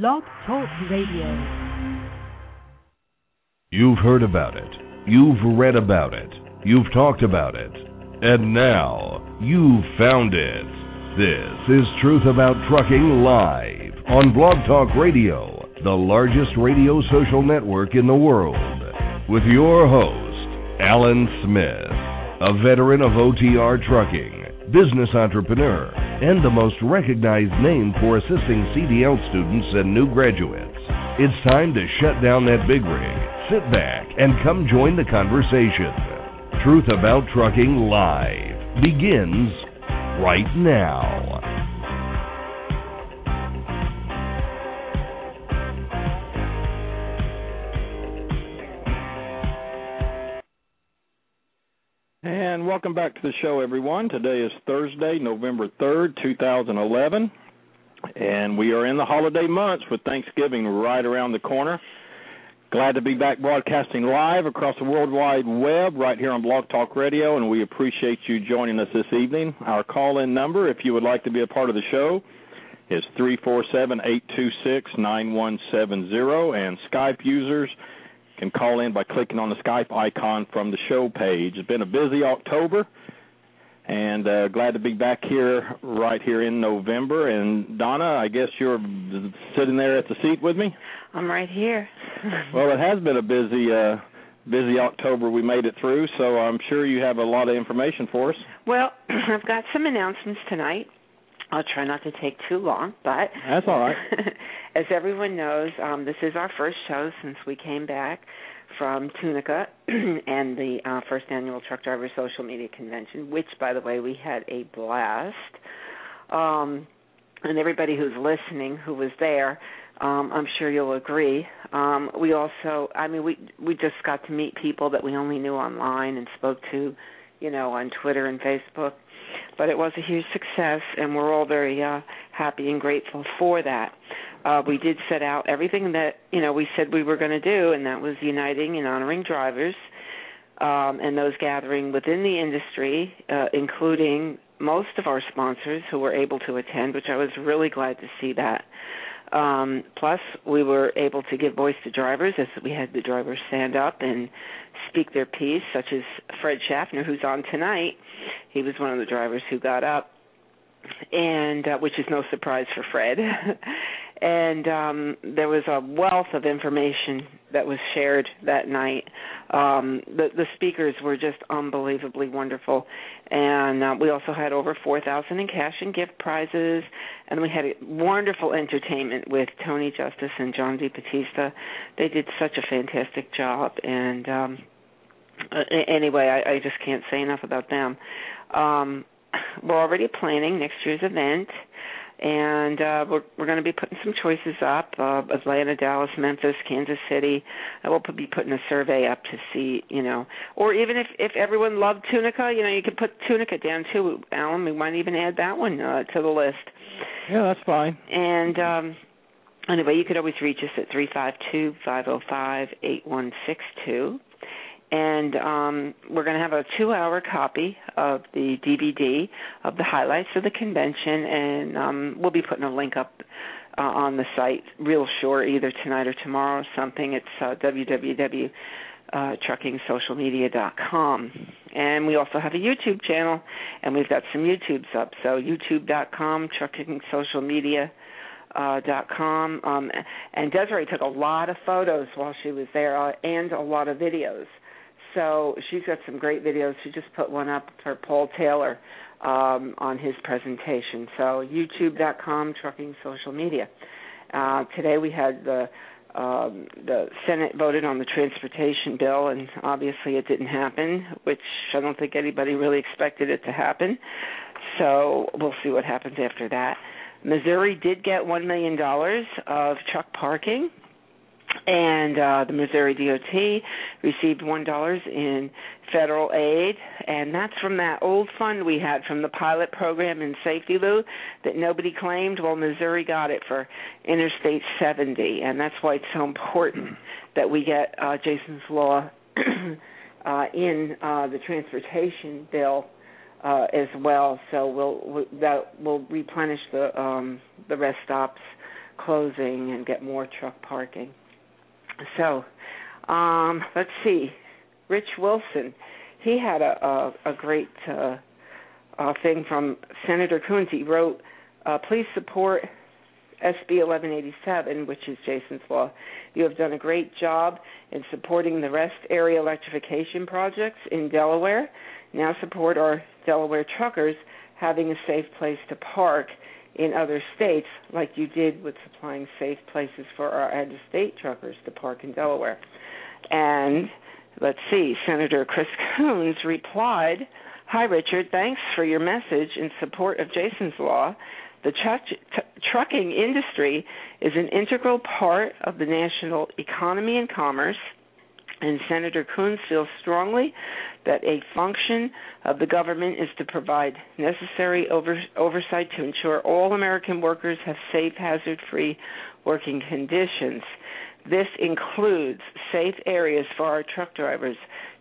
Blog Talk Radio. You've heard about it. You've read about it. You've talked about it. And now, you've found it. This is Truth About Trucking Live on Blog Talk Radio, the largest radio social network in the world. With your host, Alan Smith, a veteran of OTR trucking business entrepreneur, and the most recognized name for assisting CDL students and new graduates. It's time to shut down that big rig, sit back, and come join the conversation. Truth About Trucking Live begins right now. And welcome back to the show, everyone. Today is Thursday, November 3rd, 2011. And we are in the holiday months with Thanksgiving right around the corner. Glad to be back broadcasting live across the World Wide Web right here on Blog Talk Radio, and we appreciate you joining us this evening. Our call in number, if you would like to be a part of the show, is 347 826 9170, and Skype users can call in by clicking on the Skype icon from the show page. It's been a busy October, and uh, glad to be back here right here in November. And Donna, I guess you're sitting there at the seat with me. I'm right here. well, it has been a busy. Uh, busy October we made it through, so I'm sure you have a lot of information for us. Well, I've got some announcements tonight. I'll try not to take too long, but that's all right. as everyone knows, um, this is our first show since we came back from Tunica and the uh, first annual Truck Driver Social Media Convention, which, by the way, we had a blast. Um, and everybody who's listening who was there, um, I'm sure you'll agree. Um, we also, I mean, we we just got to meet people that we only knew online and spoke to, you know, on Twitter and Facebook but it was a huge success, and we're all very uh, happy and grateful for that. Uh, we did set out everything that you know we said we were going to do, and that was uniting and honoring drivers, um, and those gathering within the industry, uh, including most of our sponsors who were able to attend, which I was really glad to see that. Um, plus, we were able to give voice to drivers as we had the drivers stand up and speak their piece, such as Fred Schaffner, who's on tonight. He was one of the drivers who got up, and uh, which is no surprise for Fred. and um, there was a wealth of information that was shared that night. Um, the, the speakers were just unbelievably wonderful, and uh, we also had over four thousand in cash and gift prizes, and we had a wonderful entertainment with Tony Justice and John D. Batista. They did such a fantastic job, and um, anyway, I, I just can't say enough about them. Um, we're already planning next year's event, and uh, we're we're going to be putting some choices up: uh, Atlanta, Dallas, Memphis, Kansas City. I will be putting a survey up to see, you know, or even if if everyone loved Tunica, you know, you could put Tunica down too, Alan. We might even add that one uh, to the list. Yeah, that's fine. And um anyway, you could always reach us at three five two five zero five eight one six two and um, we're going to have a two-hour copy of the DVD of the highlights of the convention, and um, we'll be putting a link up uh, on the site real short, either tonight or tomorrow or something. It's uh, www. Uh, truckingsocialmedia.com. And we also have a YouTube channel, and we've got some YouTubes up. So youtube.com, truckingsocialmedia. Uh, um, and Desiree took a lot of photos while she was there uh, and a lot of videos so she's got some great videos. She just put one up for Paul Taylor um, on his presentation. So YouTube.com, Trucking Social Media. Uh, today we had the um, the Senate voted on the transportation bill, and obviously it didn't happen, which I don't think anybody really expected it to happen. So we'll see what happens after that. Missouri did get $1 million of truck parking and uh, the Missouri DOT received one dollars in federal aid, and that's from that old fund we had from the pilot program in Safety Lou that nobody claimed. Well, Missouri got it for Interstate 70, and that's why it's so important that we get uh, Jason's law uh, in uh, the transportation bill uh, as well. So we'll, we'll that will replenish the um, the rest stops closing and get more truck parking. So, um, let's see. Rich Wilson, he had a a, a great uh, uh, thing from Senator Coons. He wrote, uh, "Please support SB 1187, which is Jason's law. You have done a great job in supporting the rest area electrification projects in Delaware. Now support our Delaware truckers having a safe place to park in other states, like you did with supplying safe places for our out of state truckers to park in Delaware. And let's see, Senator Chris Coons replied, Hi, Richard. Thanks for your message in support of Jason's Law. The tr- trucking industry is an integral part of the national economy and commerce and Senator Coons feels strongly that a function of the government is to provide necessary over, oversight to ensure all American workers have safe, hazard free working conditions. This includes safe areas for our truck drivers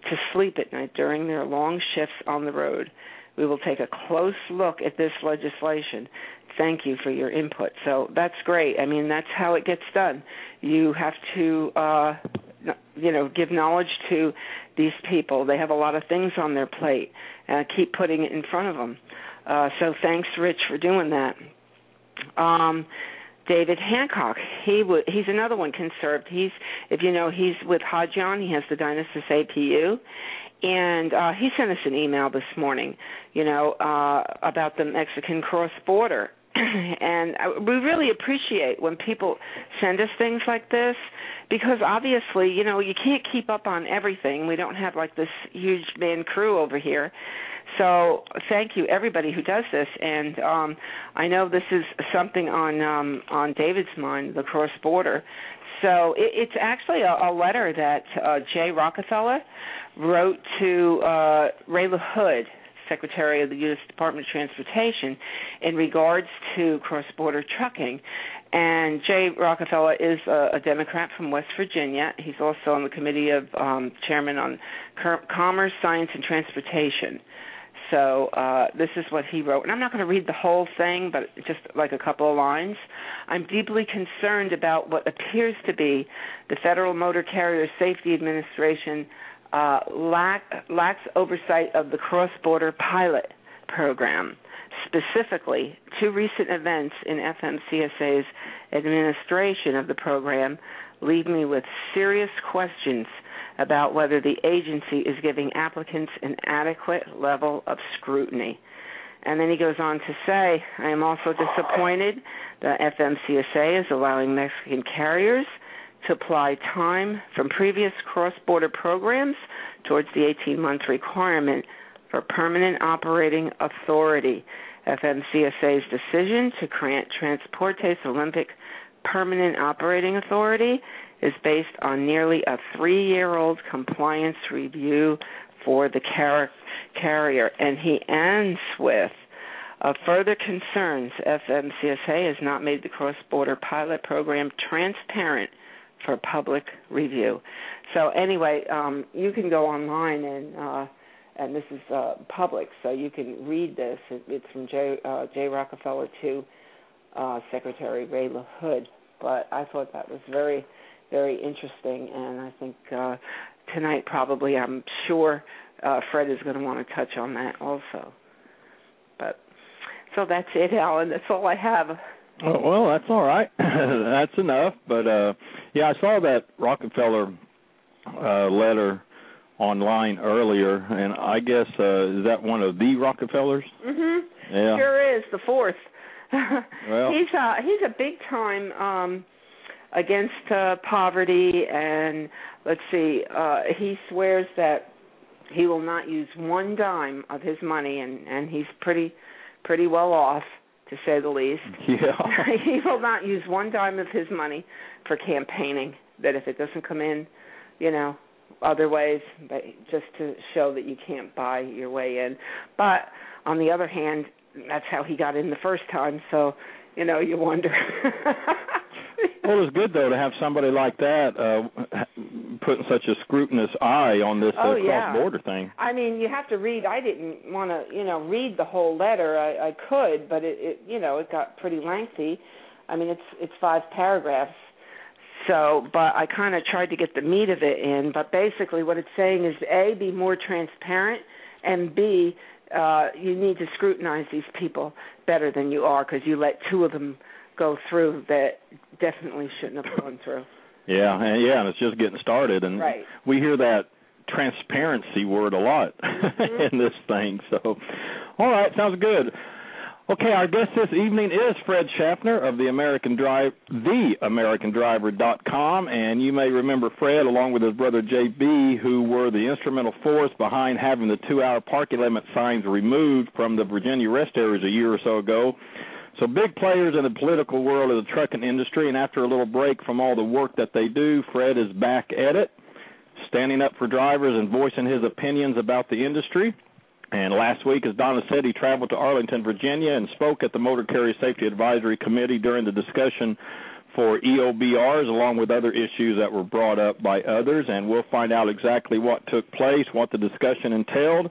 to sleep at night during their long shifts on the road. We will take a close look at this legislation. Thank you for your input. So that's great. I mean, that's how it gets done. You have to uh, you know give knowledge to these people they have a lot of things on their plate and keep putting it in front of them uh so thanks rich for doing that um David Hancock, he w- he's another one conserved. He's if you know he's with Hodyon. He has the Dynasys APU, and uh, he sent us an email this morning, you know, uh, about the Mexican cross border. and we really appreciate when people send us things like this because obviously, you know, you can't keep up on everything. We don't have like this huge man crew over here. So thank you everybody who does this and um I know this is something on um on David's mind, the cross border. So it, it's actually a, a letter that uh Jay Rockefeller wrote to uh Ray LaHood Secretary of the U.S. Department of Transportation in regards to cross border trucking. And Jay Rockefeller is a, a Democrat from West Virginia. He's also on the committee of um, chairman on Commerce, Science, and Transportation. So uh, this is what he wrote, and I'm not going to read the whole thing, but just like a couple of lines. I'm deeply concerned about what appears to be the Federal Motor Carrier Safety Administration uh, lack, lacks oversight of the cross-border pilot program. Specifically, two recent events in FMCSA's administration of the program leave me with serious questions about whether the agency is giving applicants an adequate level of scrutiny. And then he goes on to say, I am also disappointed that FMCSA is allowing Mexican carriers to apply time from previous cross border programs towards the 18 month requirement for permanent operating authority. FMCSA's decision to grant Transportes Olympic permanent operating authority is based on nearly a three year old compliance review for the car- carrier. And he ends with of further concerns, FMCSA has not made the cross border pilot program transparent for public review. So anyway, um, you can go online and uh, and this is uh, public, so you can read this. It's from Jay, uh, Jay Rockefeller to uh, Secretary Ray LaHood. But I thought that was very, very interesting, and I think uh, tonight probably I'm sure uh, Fred is going to want to touch on that also. But so that's it, Alan. That's all I have. Oh, well, that's all right. that's enough. But uh yeah, I saw that Rockefeller uh letter online earlier, and I guess uh is that one of the Rockefellers? Mhm. Yeah. Sure is the fourth. well, he's uh he's a big time um against uh poverty and let's see uh he swears that he will not use one dime of his money and and he's pretty pretty well off to say the least. Yeah. he will not use one dime of his money for campaigning. That if it doesn't come in, you know, other ways, but just to show that you can't buy your way in. But on the other hand, that's how he got in the first time. So, you know, you wonder. well, it's good though to have somebody like that uh putting such a scrutinous eye on this uh, oh, yeah. cross-border thing. I mean, you have to read. I didn't want to, you know, read the whole letter. I, I could, but it, it, you know, it got pretty lengthy. I mean, it's it's five paragraphs. So, but I kind of tried to get the meat of it in. But basically, what it's saying is a be more transparent, and b uh, you need to scrutinize these people better than you are because you let two of them go through that definitely shouldn't have gone through. Yeah, and yeah, and it's just getting started, and right. we hear that transparency word a lot mm-hmm. in this thing. So, all right, sounds good. Okay, our guest this evening is Fred Schaffner of the American Drive, theamericandriver.com, and you may remember Fred along with his brother JB, who were the instrumental force behind having the two-hour parking limit signs removed from the Virginia rest areas a year or so ago. So big players in the political world of the trucking industry, and after a little break from all the work that they do, Fred is back at it, standing up for drivers and voicing his opinions about the industry. And last week, as Donna said, he traveled to Arlington, Virginia, and spoke at the Motor Carrier Safety Advisory Committee during the discussion for EOBRs, along with other issues that were brought up by others. And we'll find out exactly what took place, what the discussion entailed,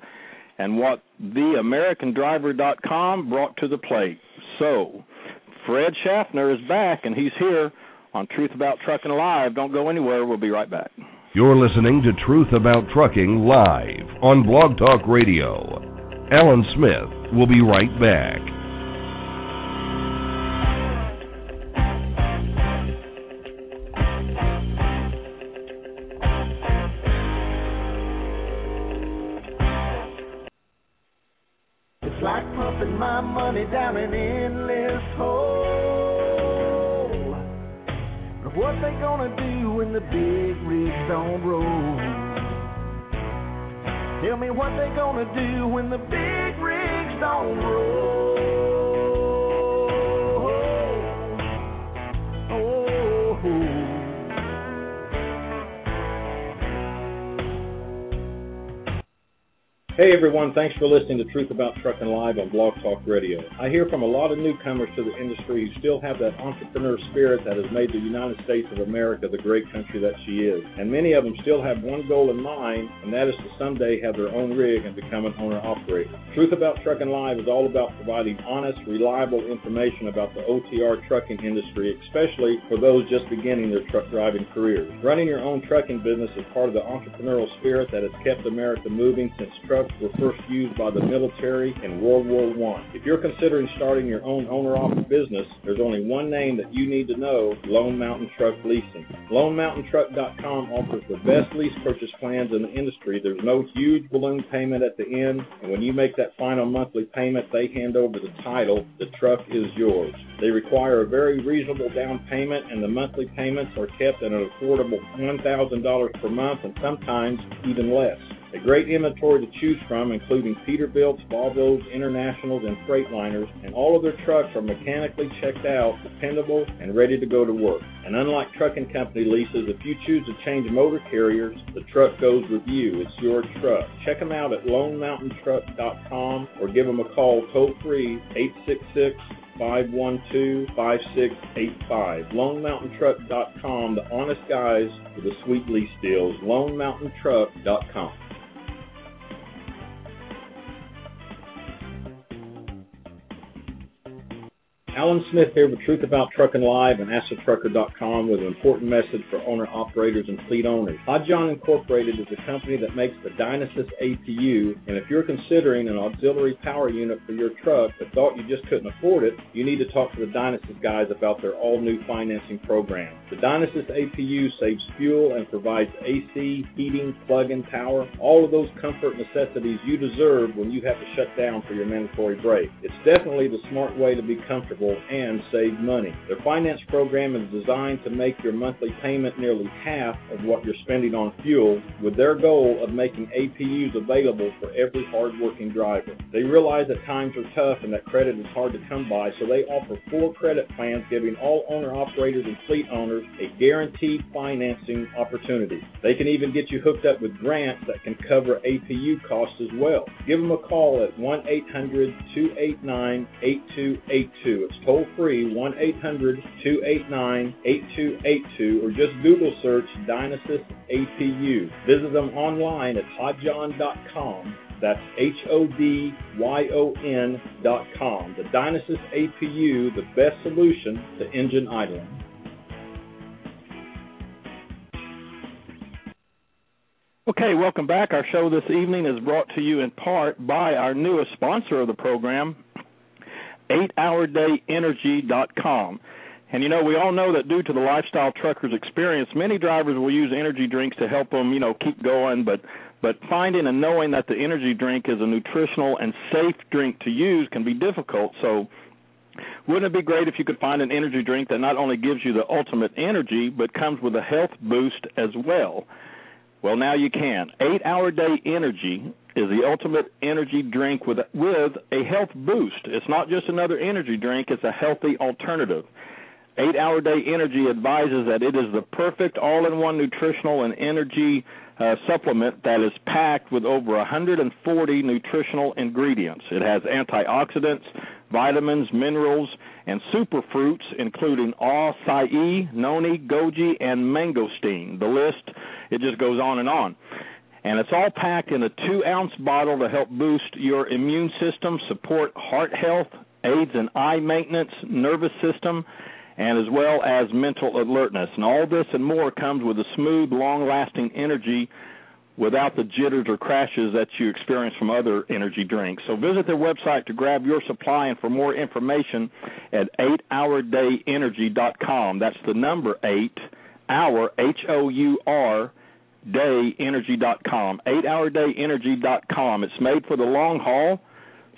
and what theamericandriver.com brought to the plate. So, Fred Schaffner is back, and he's here on Truth About Trucking Live. Don't go anywhere. We'll be right back. You're listening to Truth About Trucking live on Blog Talk Radio. Alan Smith will be right back. money down an gonna do when the big rigs don't roll. Hey everyone, thanks for listening to Truth About Trucking Live on Blog Talk Radio. I hear from a lot of newcomers to the industry who still have that entrepreneur spirit that has made the United States of America the great country that she is. And many of them still have one goal in mind, and that is to someday have their own rig and become an owner operator. Truth About Trucking Live is all about providing honest, reliable information about the OTR trucking industry, especially for those just beginning their truck driving careers. Running your own trucking business is part of the entrepreneurial spirit that has kept America moving since truck were first used by the military in World War I. If you're considering starting your own owner-operated business, there's only one name that you need to know, Lone Mountain Truck Leasing. LoneMountainTruck.com offers the best lease purchase plans in the industry. There's no huge balloon payment at the end, and when you make that final monthly payment, they hand over the title. The truck is yours. They require a very reasonable down payment, and the monthly payments are kept at an affordable $1,000 per month and sometimes even less. A great inventory to choose from, including Peterbilts, Volvos, Internationals, and Freightliners, and all of their trucks are mechanically checked out, dependable, and ready to go to work. And unlike trucking company leases, if you choose to change motor carriers, the truck goes with you. It's your truck. Check them out at LoneMountainTruck.com or give them a call toll free 866 512 5685. LoneMountainTruck.com, the honest guys with the sweet lease deals. LoneMountainTruck.com. Alan Smith here with Truth About Trucking Live and AskTheTrucker.com with an important message for owner operators and fleet owners. Odd Incorporated is a company that makes the Dynasys APU, and if you're considering an auxiliary power unit for your truck but thought you just couldn't afford it, you need to talk to the Dynasys guys about their all-new financing program. The Dynasys APU saves fuel and provides AC, heating, plug-in power, all of those comfort necessities you deserve when you have to shut down for your mandatory break. It's definitely the smart way to be comfortable and save money. Their finance program is designed to make your monthly payment nearly half of what you're spending on fuel, with their goal of making APUs available for every hardworking driver. They realize that times are tough and that credit is hard to come by, so they offer four credit plans giving all owner operators and fleet owners a guaranteed financing opportunity. They can even get you hooked up with grants that can cover APU costs as well. Give them a call at 1 800 289 8282. It's toll free 1 800 289 8282 or just Google search Dynasys APU. Visit them online at hodyon.com. That's H O D Y O N dot com. The Dynasys APU, the best solution to engine idling. Okay, welcome back. Our show this evening is brought to you in part by our newest sponsor of the program, 8hourdayenergy.com. And you know, we all know that due to the lifestyle truckers experience, many drivers will use energy drinks to help them, you know, keep going, but but finding and knowing that the energy drink is a nutritional and safe drink to use can be difficult. So wouldn't it be great if you could find an energy drink that not only gives you the ultimate energy, but comes with a health boost as well? Well, now you can. 8 Hour Day Energy is the ultimate energy drink with with a health boost. It's not just another energy drink, it's a healthy alternative. 8 Hour Day Energy advises that it is the perfect all-in-one nutritional and energy uh, supplement that is packed with over 140 nutritional ingredients. It has antioxidants, vitamins, minerals, and superfruits, including acai, noni, goji, and mangosteen. The list, it just goes on and on. And it's all packed in a two ounce bottle to help boost your immune system, support heart health, aids in eye maintenance, nervous system, and as well as mental alertness. And all this and more comes with a smooth, long lasting energy without the jitters or crashes that you experience from other energy drinks. So visit their website to grab your supply and for more information at 8hourdayenergy.com. That's the number 8 hour H O U R dayenergy.com. 8hourdayenergy.com. It's made for the long haul,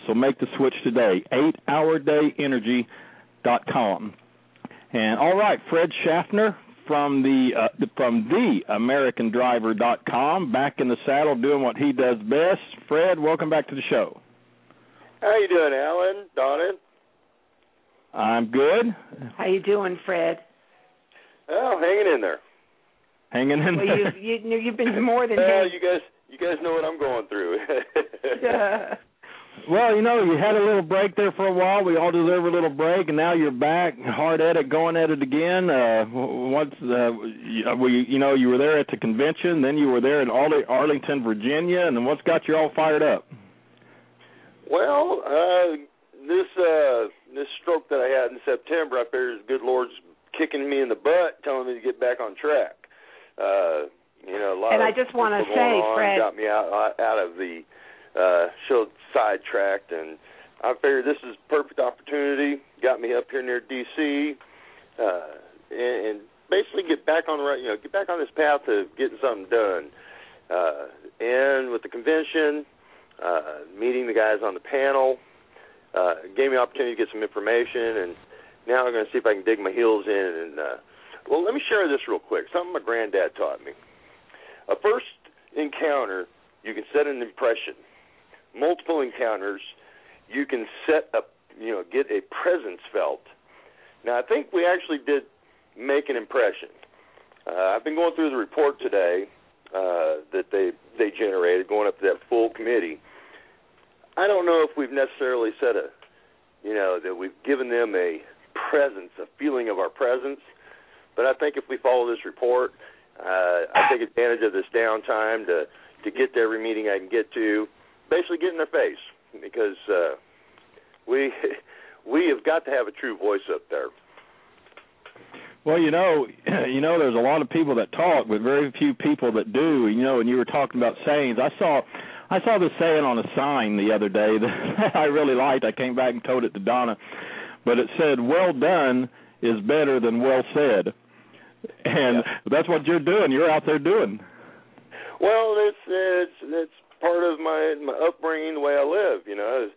so make the switch today. 8hourdayenergy.com. And all right, Fred Schaffner from the uh, from the AmericanDriver.com, back in the saddle doing what he does best. Fred, welcome back to the show. How you doing, Alan? Donna? I'm good. How you doing, Fred? Oh, hanging in there. Hanging in well, there. You've, you, you've been more than. well, you guys, you guys know what I'm going through. yeah. Well, you know, you had a little break there for a while. We all deserve a little break, and now you're back, hard at it, going at it again. Uh, what's uh, we, you know, you were there at the convention, then you were there in Arlington, Virginia, and then what's got you all fired up? Well, uh, this uh, this stroke that I had in September, I figured the good Lord's kicking me in the butt, telling me to get back on track. Uh, you know, a lot and of I just want to say, Fred, got me out out of the uh, show sidetracked, and I figured this is perfect opportunity. Got me up here near D.C. Uh, and, and basically get back on the right, you know, get back on this path of getting something done. Uh, and with the convention, uh, meeting the guys on the panel, uh, gave me an opportunity to get some information, and now I'm going to see if I can dig my heels in. And uh, well, let me share this real quick. Something my granddad taught me. A first encounter, you can set an impression multiple encounters, you can set up, you know, get a presence felt. Now, I think we actually did make an impression. Uh, I've been going through the report today uh, that they they generated, going up to that full committee. I don't know if we've necessarily said a, you know, that we've given them a presence, a feeling of our presence. But I think if we follow this report, uh, I take advantage of this downtime to to get to every meeting I can get to basically get in their face because uh, we we have got to have a true voice up there. Well, you know, you know, there's a lot of people that talk, but very few people that do. You know, and you were talking about sayings. I saw, I saw this saying on a sign the other day that I really liked. I came back and told it to Donna, but it said, "Well done is better than well said," and yeah. that's what you're doing. You're out there doing. Well, it's it's it's part of my my upbringing, the way I live. You know,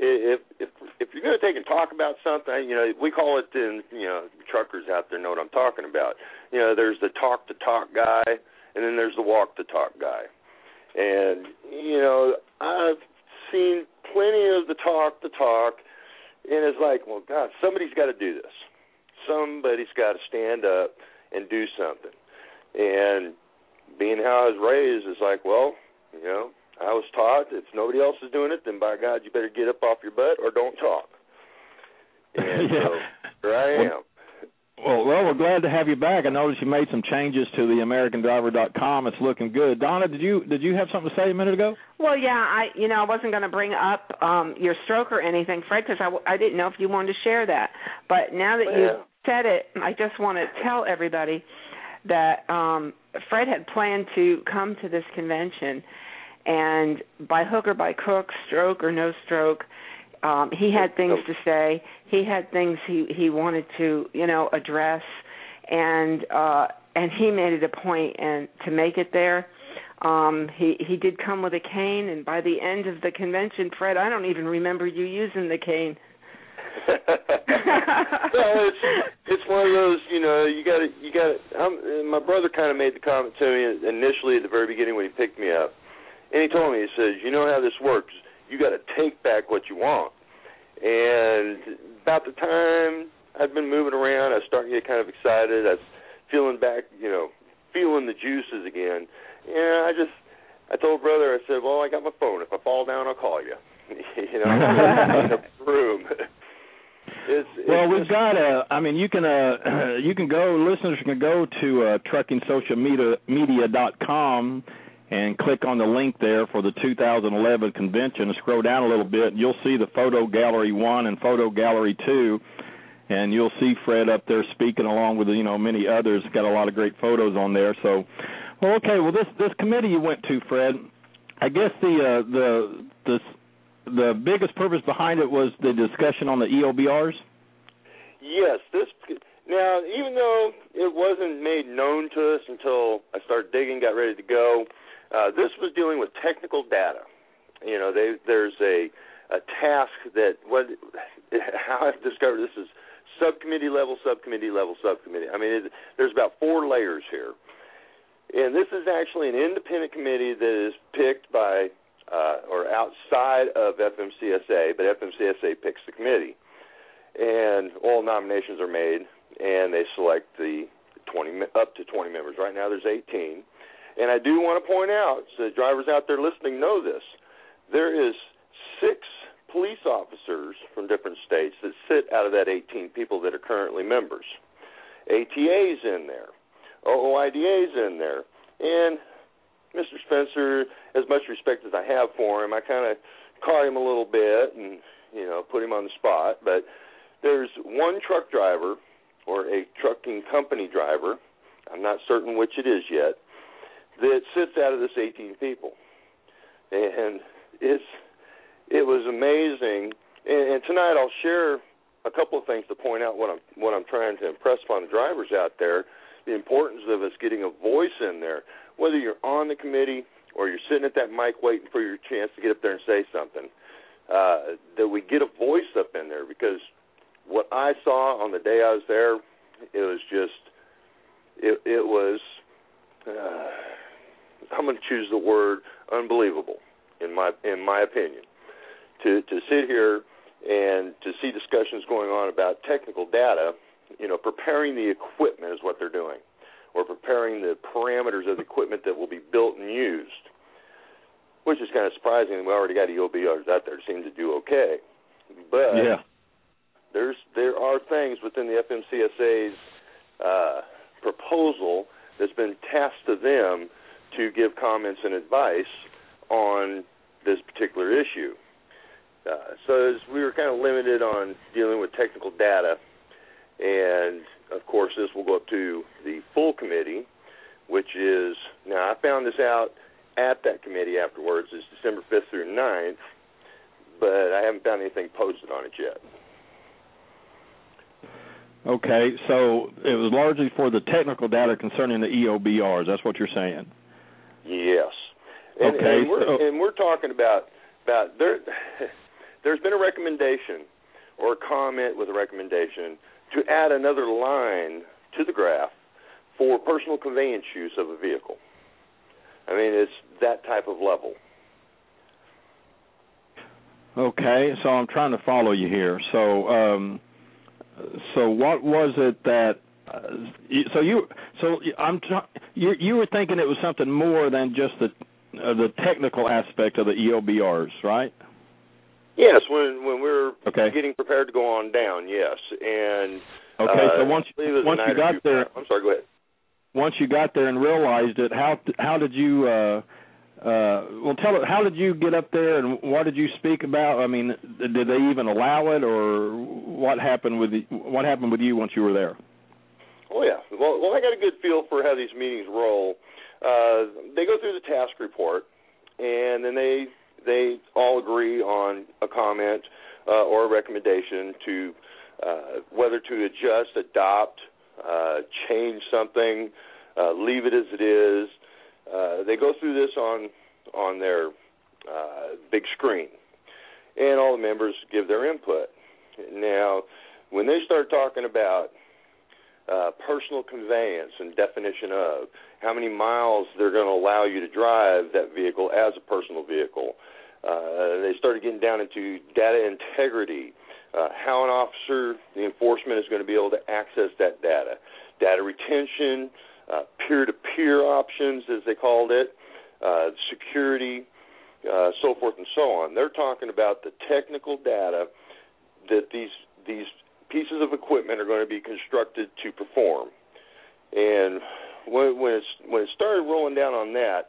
if if if you're going to take and talk about something, you know, we call it in you know truckers out there know what I'm talking about. You know, there's the talk to talk guy, and then there's the walk the talk guy. And you know, I've seen plenty of the talk the talk, and it's like, well, God, somebody's got to do this. Somebody's got to stand up and do something. And being how I was raised, is like, well, you know, I was taught if nobody else is doing it, then by God, you better get up off your butt or don't talk. And yeah. so here I am. Well, well, we're glad to have you back. I noticed you made some changes to the AmericanDriver.com. It's looking good. Donna, did you did you have something to say a minute ago? Well, yeah, I you know I wasn't going to bring up um your stroke or anything, Fred, because I w- I didn't know if you wanted to share that. But now that you Well. said it, I just want to tell everybody that um Fred had planned to come to this convention, and by hook or by crook, stroke or no stroke, um he had things to say. He had things he he wanted to you know address, and uh and he made it a point and to make it there. Um, he he did come with a cane, and by the end of the convention, Fred, I don't even remember you using the cane. well, it's it's one of those, you know, you got to you got to. My brother kind of made the comment to me initially at the very beginning when he picked me up, and he told me he says, you know how this works. You got to take back what you want. And about the time I'd been moving around, I was starting to get kind of excited. I was feeling back, you know, feeling the juices again. Yeah, I just I told brother, I said, well, I got my phone. If I fall down, I'll call you. you know, in a room. It's, it's Well, we've just- got a. I mean, you can uh, you can go. Listeners can go to uh, truckingsocialmedia.com and click on the link there for the 2011 convention. And scroll down a little bit, you'll see the photo gallery one and photo gallery two, and you'll see Fred up there speaking along with you know many others. Got a lot of great photos on there. So, well, okay. Well, this this committee you went to, Fred. I guess the uh, the the the biggest purpose behind it was the discussion on the EOBRs. Yes, this now even though it wasn't made known to us until I started digging, got ready to go, uh, this was dealing with technical data. You know, they, there's a a task that what how I've discovered this is subcommittee level, subcommittee level, subcommittee. I mean, it, there's about four layers here, and this is actually an independent committee that is picked by uh, or outside of FMCSA, but FMCSA picks the committee and all nominations are made, and they select the 20 up to 20 members. Right now, there's 18, and I do want to point out, so the drivers out there listening know this. There is six police officers from different states that sit out of that 18 people that are currently members. ATA's in there, OOIDA's in there, and Mr. Spencer, as much respect as I have for him, I kind of caught him a little bit and you know put him on the spot, but there's one truck driver or a trucking company driver, I'm not certain which it is yet, that sits out of this 18 people. And it's it was amazing. And, and tonight I'll share a couple of things to point out what I'm what I'm trying to impress upon the drivers out there, the importance of us getting a voice in there, whether you're on the committee or you're sitting at that mic waiting for your chance to get up there and say something. Uh, that we get a voice up in there because what I saw on the day I was there, it was just, it, it was, uh, I'm going to choose the word unbelievable in my in my opinion. To to sit here and to see discussions going on about technical data, you know, preparing the equipment is what they're doing, or preparing the parameters of the equipment that will be built and used, which is kind of surprising. We already got EOBRs out there that seem to do okay, but yeah. there's there are things within the FMCSA's uh, proposal that's been tasked to them to give comments and advice on this particular issue. Uh, so as we were kind of limited on dealing with technical data, and of course this will go up to the full committee, which is now I found this out at that committee afterwards. It's December 5th through 9th, but I haven't found anything posted on it yet. Okay, so it was largely for the technical data concerning the EOBRs. That's what you're saying. Yes. And, Okay, and we're so- and we're talking about about there. There's been a recommendation or a comment with a recommendation to add another line to the graph for personal conveyance use of a vehicle. I mean, it's that type of level. Okay, so I'm trying to follow you here. So, um, so what was it that? Uh, so you, so I'm, you, you were thinking it was something more than just the uh, the technical aspect of the EOBRs, right? Yes, when when we were Okay. getting prepared to go on down, yes, and Okay, uh, so once I believe it was a once you got there. I'm sorry. Go ahead. once you got there and realized it, how how did you uh uh well tell it how did you get up there and what did you speak about? I mean, did they even allow it or what happened with the, what happened with you once you were there? Oh yeah. Well, well, I got a good feel for how these meetings roll. Uh, they go through the task report, and then they they all agree on a comment uh, or a recommendation to uh, whether to adjust, adopt, uh, change something, uh, leave it as it is. Uh, they go through this on on their uh, big screen, and all the members give their input. Now, when they start talking about uh, personal conveyance and definition of how many miles they're going to allow you to drive that vehicle as a personal vehicle. Uh, they started getting down into data integrity, uh, how an officer, the enforcement, is going to be able to access that data, data retention, uh, peer-to-peer options, as they called it, uh, security, uh, so forth and so on. They're talking about the technical data that these these pieces of equipment are going to be constructed to perform. And when when, it's, when it started rolling down on that,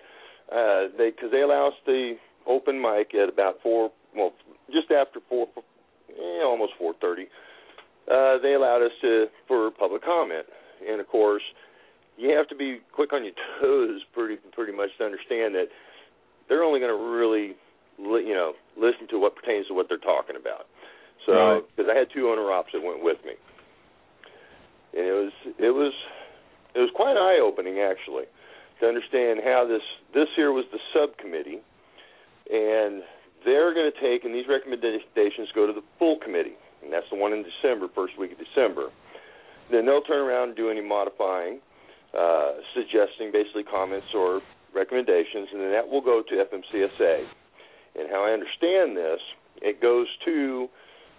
uh, they because they allow us the open mic at about four, well, just after four, eh, almost four thirty. Uh, they allowed us to for public comment, and of course, you have to be quick on your toes, pretty pretty much to understand that they're only going to really, li- you know, listen to what pertains to what they're talking about. So, Right. because I had two owner ops that went with me, and it was it was it was quite eye opening actually to understand how this this here was the subcommittee, and they're going to take and these recommendations go to the full committee, and that's the one in December, first week of December. Then they'll turn around and do any modifying, uh, suggesting basically comments or recommendations, and then that will go to FMCSA. And how I understand this, it goes to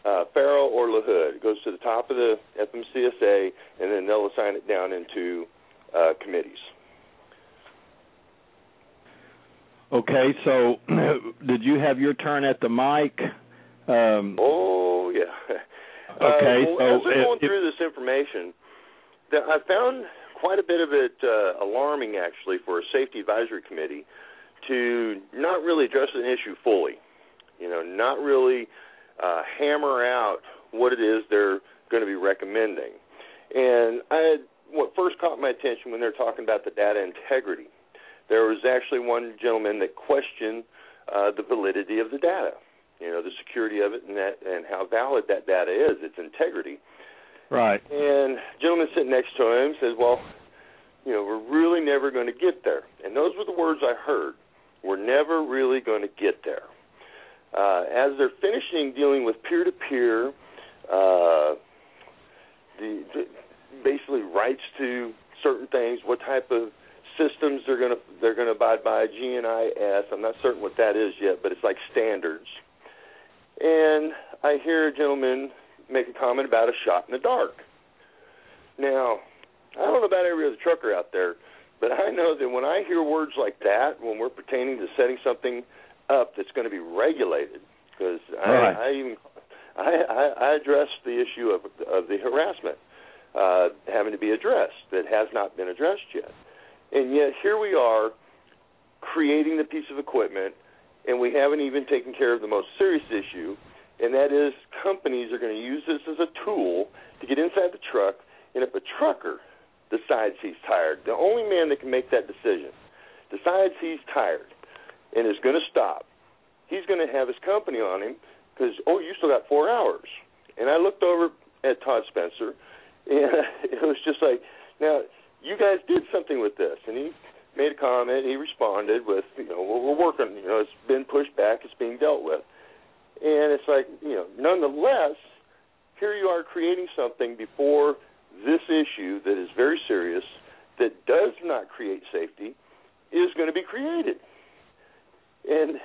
uh, Ferro or LaHood. It goes to the top of the FMCSA, and then they'll assign it down into uh, committees. Okay, so did you have your turn at the mic? Um, Oh yeah. Okay, uh, well, so as I'm if- going through this information, that I found quite a bit of it uh, alarming, actually, for a safety advisory committee to not really address an issue fully. You know, not really uh, hammer out what it is they're going to be recommending. And I what first caught my attention when they're talking about the data integrity. There was actually one gentleman that questioned uh, the validity of the data you know the security of it and that and how valid that data is, its integrity. right. And gentleman sitting next to him says, "Well, you know, we're really never going to get there." And those were the words I heard. We're never really going to get there. Uh, as they're finishing dealing with peer-to-peer, uh, the, the basically rights to certain things, what type of systems they're going to they're going to abide by, GNIS. I'm not certain what that is yet, but it's like standards. And I hear a gentleman make a comment about a shot in the dark. Now, I don't know about every other trucker out there, but I know that when I hear words like that, when we're pertaining to setting something up that's going to be regulated, because Right. I, I even I, I, I addressed the issue of of the harassment uh, having to be addressed that has not been addressed yet, and yet here we are creating the piece of equipment, and we haven't even taken care of the most serious issue, and that is companies are going to use this as a tool to get inside the truck, and if a trucker decides he's tired, the only man that can make that decision decides he's tired and is going to stop, he's going to have his company on him because oh, you still got four hours. And I looked over at Todd Spencer, and it was just like, now you guys did something with this, and he made a comment. He responded with, you know, well, we're working. You know, it's been pushed back. It's being dealt with. And it's like, you know, nonetheless, here you are creating something before this issue that is very serious, that does not create safety, is going to be created. And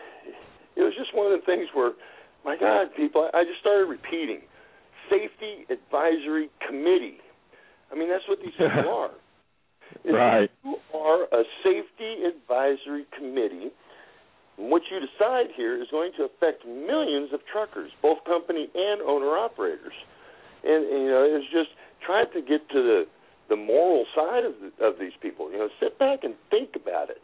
it was just one of the things where, my God, people, I just started repeating Safety Advisory Committee. I mean, that's what these people are. If Right. You are a safety advisory committee. And what you decide here is going to affect millions of truckers, both company and owner operators. And, and you know, it's just trying to get to the the moral side of the, of these people. You know, sit back and think about it.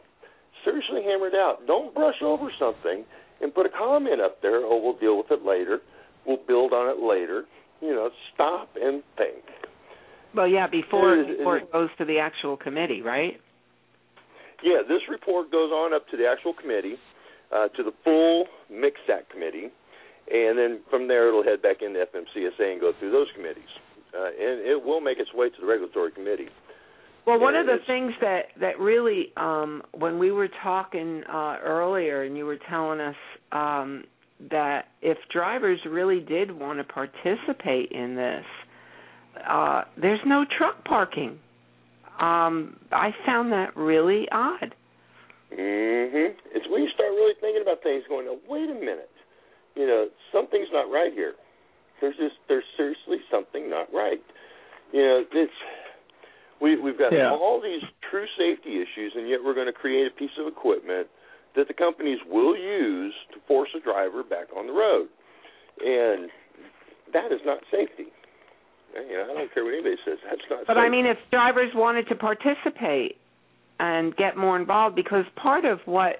Seriously, hammer it out. Don't brush over something and put a comment up there. Oh, we'll deal with it later. We'll build on it later. You know, stop and think. Well, yeah, before it, before it goes to the actual committee, right? Yeah, this report goes on up to the actual committee, uh, to the full MCSAC committee, and then from there it'll head back into FMCSA and go through those committees, uh, and it will make its way to the regulatory committee. Well, one of the things that that really, um, when we were talking uh, earlier, and you were telling us um, that if drivers really did want to participate in this, uh, there's no truck parking. Um, I found that really odd. Mhm. It's when you start really thinking about things, going, oh, "Wait a minute, you know, something's not right here. There's just there's seriously something not right." You know, it's we we've got yeah. all these true safety issues, and yet we're going to create a piece of equipment that the companies will use to force a driver back on the road, and that is not safety. You know, I don't care what anybody says. That's not. But safe. I mean, if drivers wanted to participate and get more involved, because part of what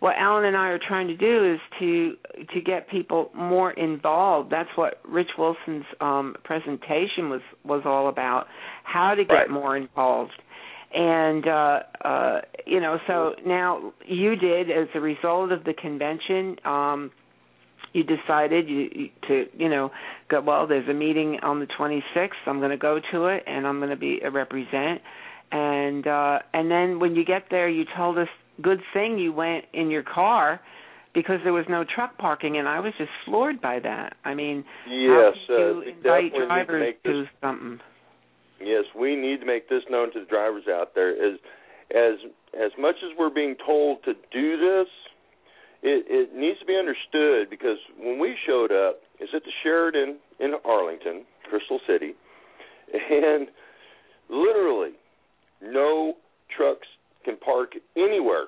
what Alan and I are trying to do is to to get people more involved. That's what Rich Wilson's um, presentation was was all about. How to get right. more involved. And uh uh you know, so now you did as a result of the convention um you decided you, you to you know go well there's a meeting on the 26th i'm going to go to it and i'm going to be a represent and uh and then when you get there you told us good thing you went in your car because there was no truck parking and i was just floored by that i mean yes how you uh, invite drivers make this, to something Yes, we need to make this known to the drivers out there. As as as much as we're being told to do this, it, it needs to be understood because when we showed up, it's at the Sheraton in Arlington, Crystal City, and literally no trucks can park anywhere.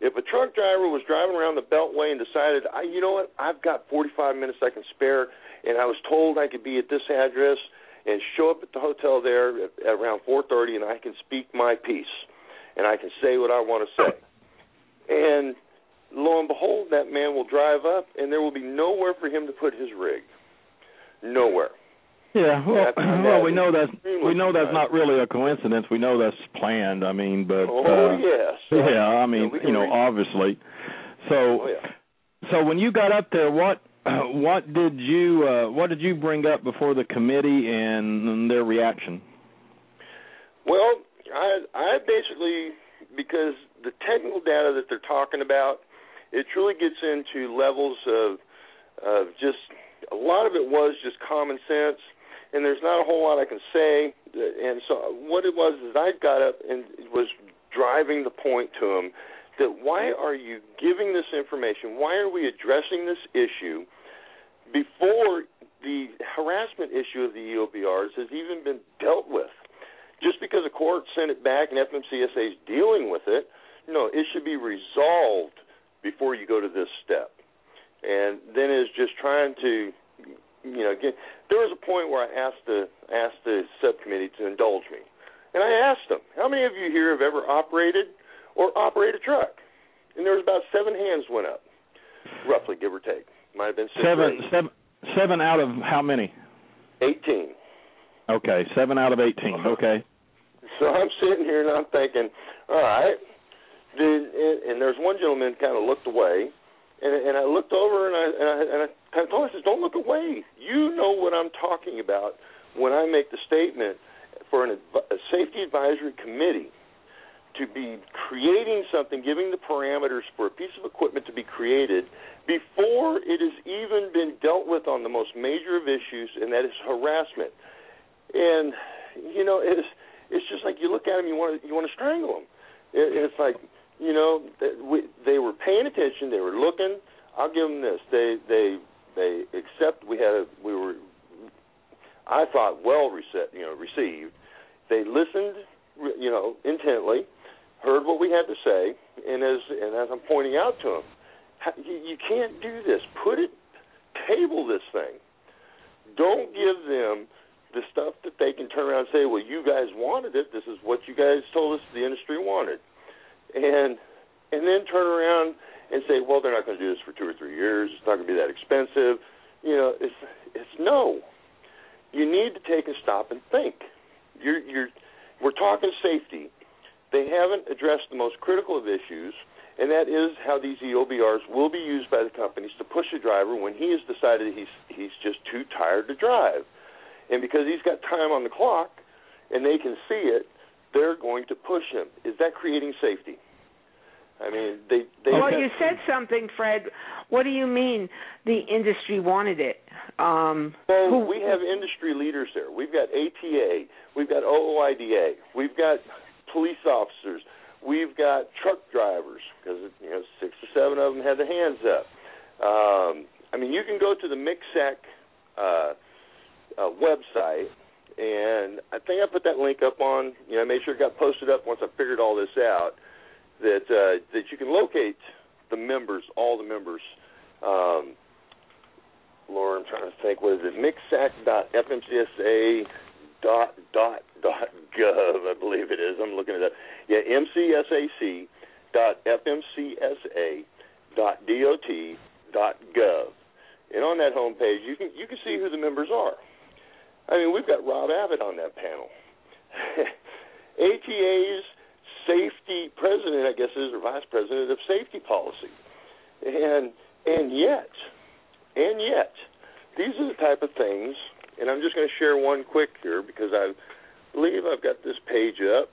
If a truck driver was driving around the Beltway and decided, I, you know what, I've got 45 minutes I can spare, and I was told I could be at this address and show up at the hotel there at, at around 4:30, and I can speak my piece, and I can say what I want to say, and lo and behold, that man will drive up, and there will be nowhere for him to put his rig. Nowhere. Yeah, well, well, we know that's we know that's not really a coincidence. We know that's planned. I mean, but oh uh, yes. yeah, I Yeah, mean, can you know, obviously. So, Oh yeah. so when you got up there, what what did you uh, what did you bring up before the committee and, and their reaction? Well, I I basically because the technical data that they're talking about, it truly gets into levels of of just a lot of it was just common sense, and there's not a whole lot I can say. And so what it was is I got up and was driving the point to him that why are you giving this information? Why are we addressing this issue before the harassment issue of the EOBRs has even been dealt with? Just because a court sent it back and FMCSA is dealing with it, no, it should be resolved before you go to this step. And then is just trying to, you know, get. There was a point where I asked the asked the subcommittee to indulge me, and I asked them, "How many of you here have ever operated or operate a truck?" And there was about seven hands went up, roughly, give or take. Might have been six Seven, seven, seven out of how many? Eighteen. Okay, seven out of eighteen. Uh-huh. Okay. So I'm sitting here and I'm thinking, all right. And there's one gentleman kind of looked away, and, and I looked over and I and I, and I kind of told him, I said, "Don't look away. You know what I'm talking about when I make the statement for an a safety advisory committee to be creating something, giving the parameters for a piece of equipment to be created before it has even been dealt with on the most major of issues, and that is harassment. And you know, it's it's just like you look at them, you want to you want to strangle them. It, it's like you know, that we, they were paying attention, they were looking. I'll give them this. They they they accept. We had a, we were. I thought well received. You know, received. They listened, you know, intently, heard what we had to say, and as and as I'm pointing out to them, You can't do this. Put it, table this thing. Don't give them the stuff that they can turn around and say, "Well, you guys wanted it. This is what you guys told us the industry wanted," and and then turn around and say, "Well, they're not going to do this for two or three years. It's not going to be that expensive." You know, it's it's no. You need to take a stop and think. You're you're we're talking safety. They haven't addressed the most critical of issues, and that is how these EOBRs will be used by the companies to push a driver when he has decided he's he's just too tired to drive. And because he's got time on the clock and they can see it, they're going to push him. Is that creating safety? I mean, they. they well, you said something, Fred. What do you mean the industry wanted it? Um, well, who, we have industry leaders there. We've got ATA, we've got OOIDA, we've got police officers, we've got truck drivers because you know six or seven of them had their hands up. Um, I mean, you can go to the MCSAC uh, uh, website, and I think I put that link up on. You know, I made sure it got posted up once I figured all this out. That uh, that you can locate the members, all the members. Um, Laura, I'm trying to think. What is it? MCSAC.fmcsa dot dot dot gov. I believe it is. I'm looking it up. Yeah, MCSAC dot fmcsa dot dot gov. And on that homepage, you can you can see who the members are. I mean, we've got Rob Abbott on that panel. ATA's safety president, I guess, is or vice president of safety policy, and and yet, and yet, these are the type of things. And I'm just going to share one quick here because I believe I've got this page up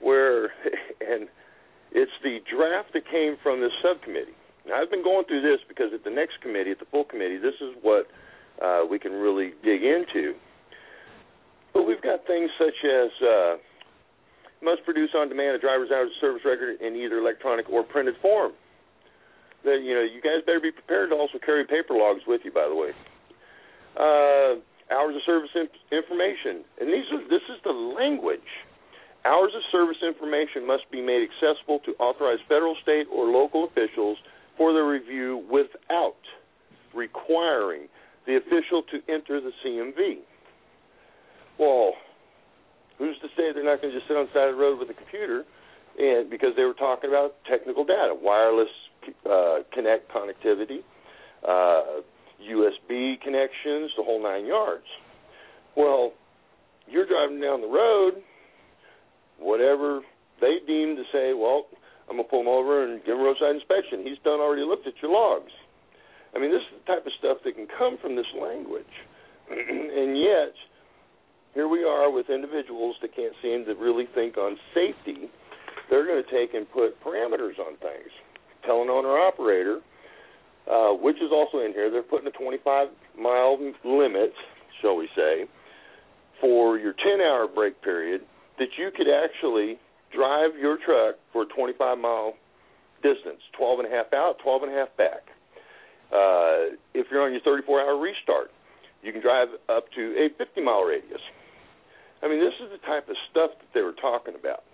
where, and it's the draft that came from this subcommittee. Now, I've been going through this because at the next committee, at the full committee, this is what uh, we can really dig into. But we've got things such as uh, must produce on demand a driver's hours of service record in either electronic or printed form. That you know, you guys better be prepared to also carry paper logs with you. By the way, uh, hours of service information, and these are this is the language. Hours of service information must be made accessible to authorized federal, state, or local officials for their review without requiring the official to enter the CMV. Well, who's to say they're not going to just sit on the side of the road with a computer? And because they were talking about technical data, wireless uh, connect connectivity, uh, USB connections, the whole nine yards. Well, you're driving down the road, whatever they deem to say, well, I'm gonna pull him over and give him roadside inspection. He's done already looked at your logs. I mean, this is the type of stuff that can come from this language. and yet, here we are with individuals that can't seem to really think on safety. They're going to take and put parameters on things. Tell an owner operator, uh, which is also in here, they're putting a 25 mile limit, shall we say, for your 10 hour break period that you could actually drive your truck for a 25 mile distance, 12 and a half out, 12 and a half back. Uh, if you're on your 34 hour restart, you can drive up to a 50 mile radius. I mean, this is the type of stuff that they were talking about.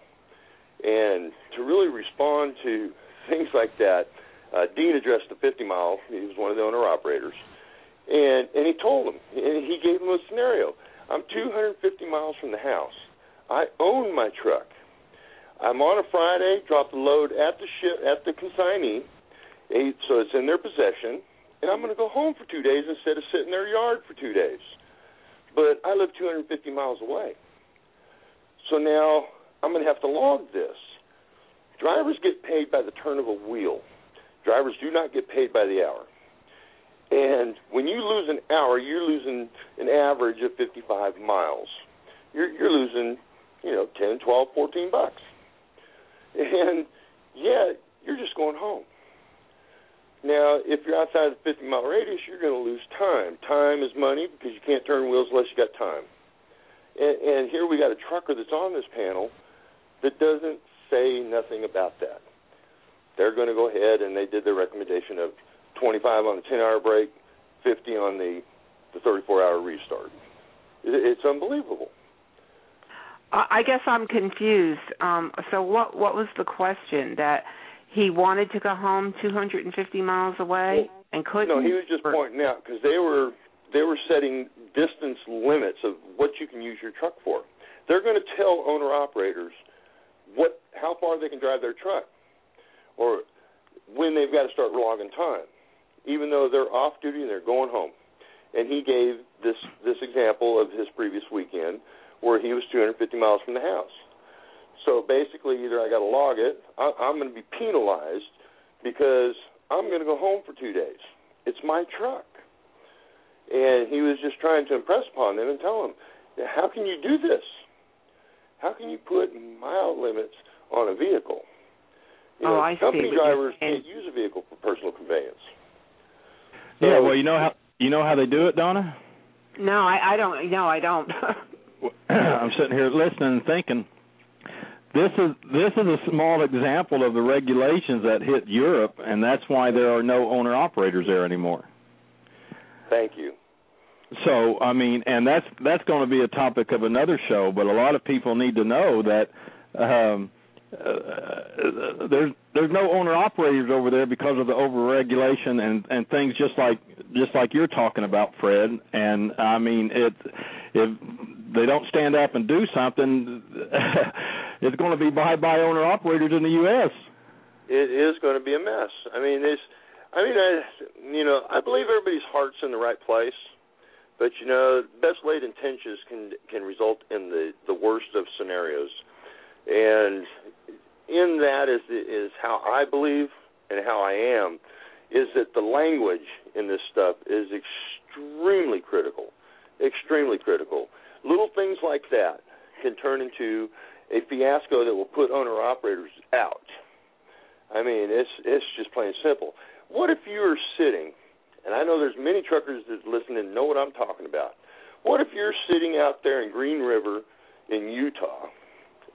And to really respond to things like that, uh, Dean addressed the 50 mile. He was one of the owner operators, and and he told him, and he gave him a scenario. I'm 250 miles from the house. I own my truck. I'm on a Friday. Drop the load at the ship at the consignee so it's in their possession, and I'm going to go home for two days instead of sit in their yard for two days. But I live 250 miles away. So now I'm going to have to log this. Drivers get paid by the turn of a wheel. Drivers do not get paid by the hour. And when you lose an hour, you're losing an average of 55 miles. You're, you're losing, you know, 10, 12, 14 bucks. And yet, you're just going home. Now, if you're outside the 50 mile radius, you're going to lose time. Time is money because you can't turn wheels unless you got time. And, and here we got a trucker that's on this panel that doesn't say nothing about that. They're going to go ahead and they did their recommendation of 25 on the 10 hour break, 50 on the the 34 hour restart. It, it's unbelievable. I guess I'm confused. Um, so what what was the question that he wanted to go home 250 miles away Well, and couldn't. No, he was just or- pointing out because they were they were setting distance limits of what you can use your truck for. They're going to tell owner operators what how far they can drive their truck, or when they've got to start logging time, even though they're off duty and they're going home. And he gave this this example of his previous weekend where he was 250 miles from the house. So basically, either I got to log it, I, I'm going to be penalized because I'm going to go home for two days. It's my truck. And he was just trying to impress upon them and tell them, how can you do this? How can you put mile limits on a vehicle? You Oh, know, I see company what you're drivers saying. can't use a vehicle for personal conveyance. Yeah, well, you know how you know how they do it, Donna. No, I, I don't. No, I don't. I'm sitting here listening and thinking. This is this is a small example of the regulations that hit Europe, and that's why there are no owner operators there anymore. Thank you. So I mean, and that's that's going to be a topic of another show. But a lot of people need to know that um, uh, there's there's no owner operators over there because of the overregulation and and things just like just like you're talking about, Fred. And I mean, it if they don't stand up and do something, it's going to be bye bye owner operators in the U.S. It is going to be a mess. I mean, it's. I mean, I, you know, I believe everybody's heart's in the right place, but you know, best laid intentions can can result in the the worst of scenarios, and in that is is how I believe and how I am, is that the language in this stuff is extremely critical, extremely critical. Little things like that can turn into a fiasco that will put owner operators out. I mean, it's it's just plain simple. What if you are sitting, and I know there's many truckers that listen and know what I'm talking about. What if you're sitting out there in Green River in Utah,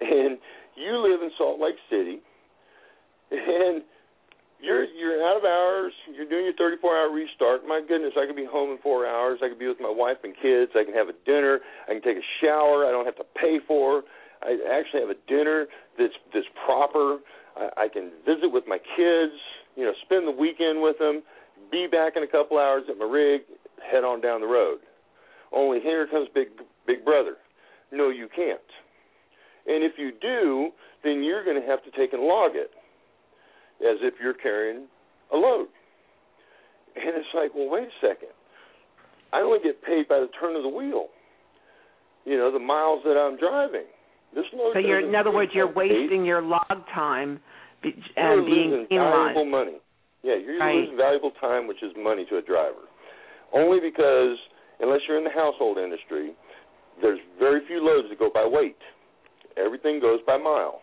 and you live in Salt Lake City, and you're you're out of hours, you're doing your 34-hour restart. My goodness, I could be home in four hours. I could be with my wife and kids. I can have a dinner. I can take a shower. I don't have to pay for. I actually have a dinner that's that's proper. I, I can visit with my kids. You know, spend the weekend with them. Be back in a couple hours at my rig. Head on down the road. Only here comes Big Big Brother. No, you can't. And if you do, then you're going to have to take and log it as if you're carrying a load. And it's like, well, wait a second. I only get paid by the turn of the wheel. You know, the miles that I'm driving. So you're, in other words, you're wasting your log time be, and being losing penalized. valuable money. Yeah, you're Right. losing valuable time, which is money to a driver. Only because, unless you're in the household industry, there's very few loads that go by weight. Everything goes by mile.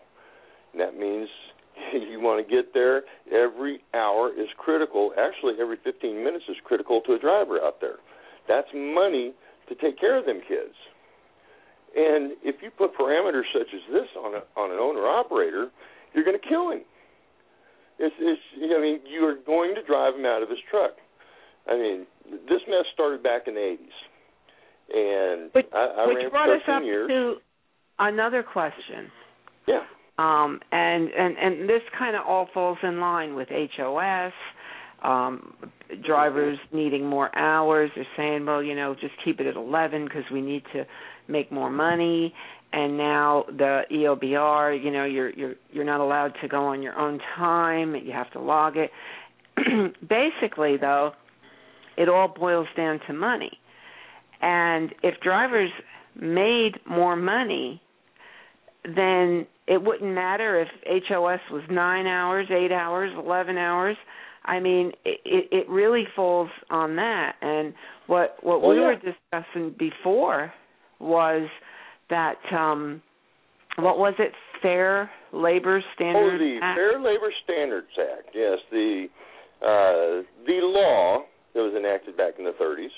And that means you want to get there. Every hour is critical. Actually, every 15 minutes is critical to a driver out there. That's money to take care of them kids. And if you put parameters such as this on a, on an owner operator, you're going to kill him. It's, it's, I mean, you are going to drive him out of his truck. I mean, this mess started back in the 80s, and Which, I, I which ran brought for us up years. to another question. Yeah. Um, and, and, and this kind of all falls in line with HOS, um, drivers needing more hours. They're saying, well, you know, just keep it at 11 because we need to make more money. And now the EOBR, you know, you're you're you're not allowed to go on your own time. You have to log it. Basically, though, it all boils down to money. And if drivers made more money, then it wouldn't matter if HOS was nine hours, eight hours, eleven hours. I mean, it, it, really falls on that. And what what Oh, we yeah. were discussing before was that um what was it? Fair Labor Standards. Oh, the Act. Fair Labor Standards Act. Yes, the uh, the law that was enacted back in the 30s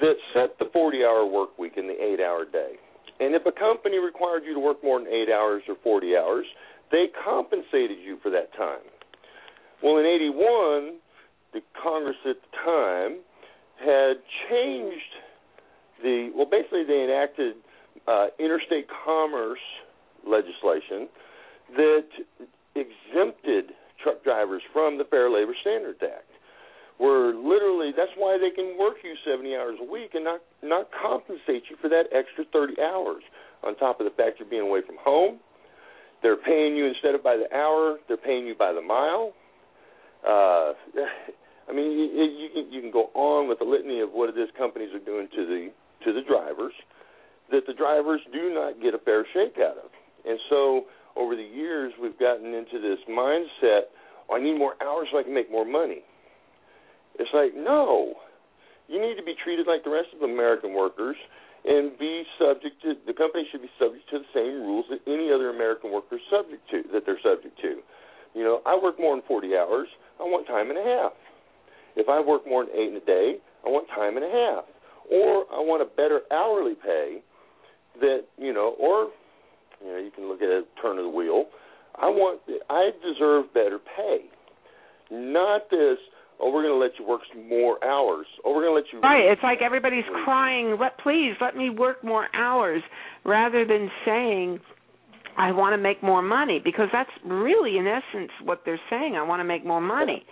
that set the 40-hour work week and the eight-hour day. And if a company required you to work more than eight hours or 40 hours, they compensated you for that time. Well, in 81, the Congress at the time had changed the, well, basically they enacted uh, interstate commerce legislation that exempted truck drivers from the Fair Labor Standards Act. Where literally that's why they can work you 70 hours a week and not not compensate you for that extra 30 hours on top of the fact you're being away from home. They're paying you instead of by the hour, they're paying you by the mile. Uh, I mean, you, you can you can go on with the litany of what is companies are doing to the to the drivers that the drivers do not get a fair shake out of. And so over the years, we've gotten into this mindset: oh, I need more hours so I can make more money. It's like no, you need to be treated like the rest of American workers and be subject to the company should be subject to the same rules that any other American worker is subject to that they're subject to. You know, I work more than 40 hours. I want time and a half. If I work more than eight in a day, I want time and a half. Or I want a better hourly pay that you know, or you know, you can look at a turn of the wheel. I want, I deserve better pay, not this oh, we're going to let you work more hours. Oh, we're going to let you. Right. It's like everybody's mm. crying, let please let me work more hours, rather than saying, I want to make more money, because that's really in essence what they're saying. I want to make more money,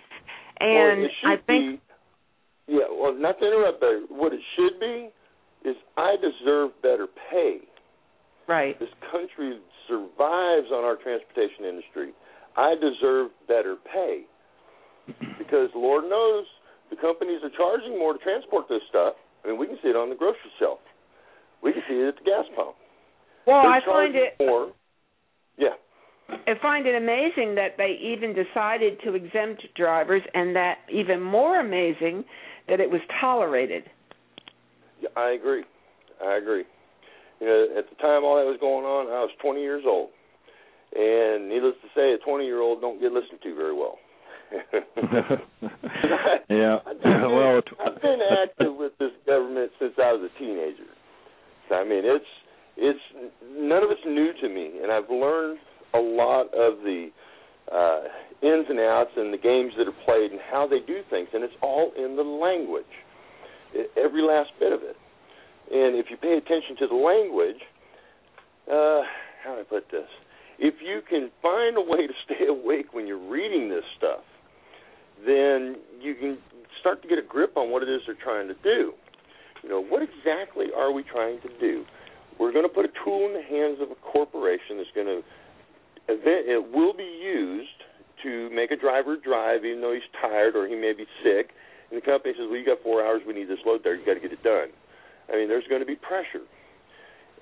and I think. Be, yeah. Well, not to interrupt, but what it should be is I deserve better pay. Right. This country survives on our transportation industry. I deserve better pay because Lord knows the companies are charging more to transport this stuff. I mean, we can see it on the grocery shelf. We can see it at the gas pump. Well, They're I find it more. Yeah. I find it amazing that they even decided to exempt drivers, and that even more amazing that it was tolerated. Yeah, I agree. I agree. You know, at the time all that was going on, I was 20 years old, and needless to say, a 20 year old don't get listened to very well. yeah. I've been, well, I've been active with this government since I was a teenager. So, I mean, it's it's none of it's new to me, and I've learned a lot of the uh, ins and outs and the games that are played and how they do things, and it's all in the language, every last bit of it. And if you pay attention to the language, uh, how do I put this? If you can find a way to stay awake when you're reading this stuff, then you can start to get a grip on what it is they're trying to do. You know, what exactly are we trying to do? We're going to put a tool in the hands of a corporation that's going to it will be used to make a driver drive even though he's tired or he may be sick. And the company says, "Well, you got four hours. We need this load there. You got to get it done." I mean, there's going to be pressure,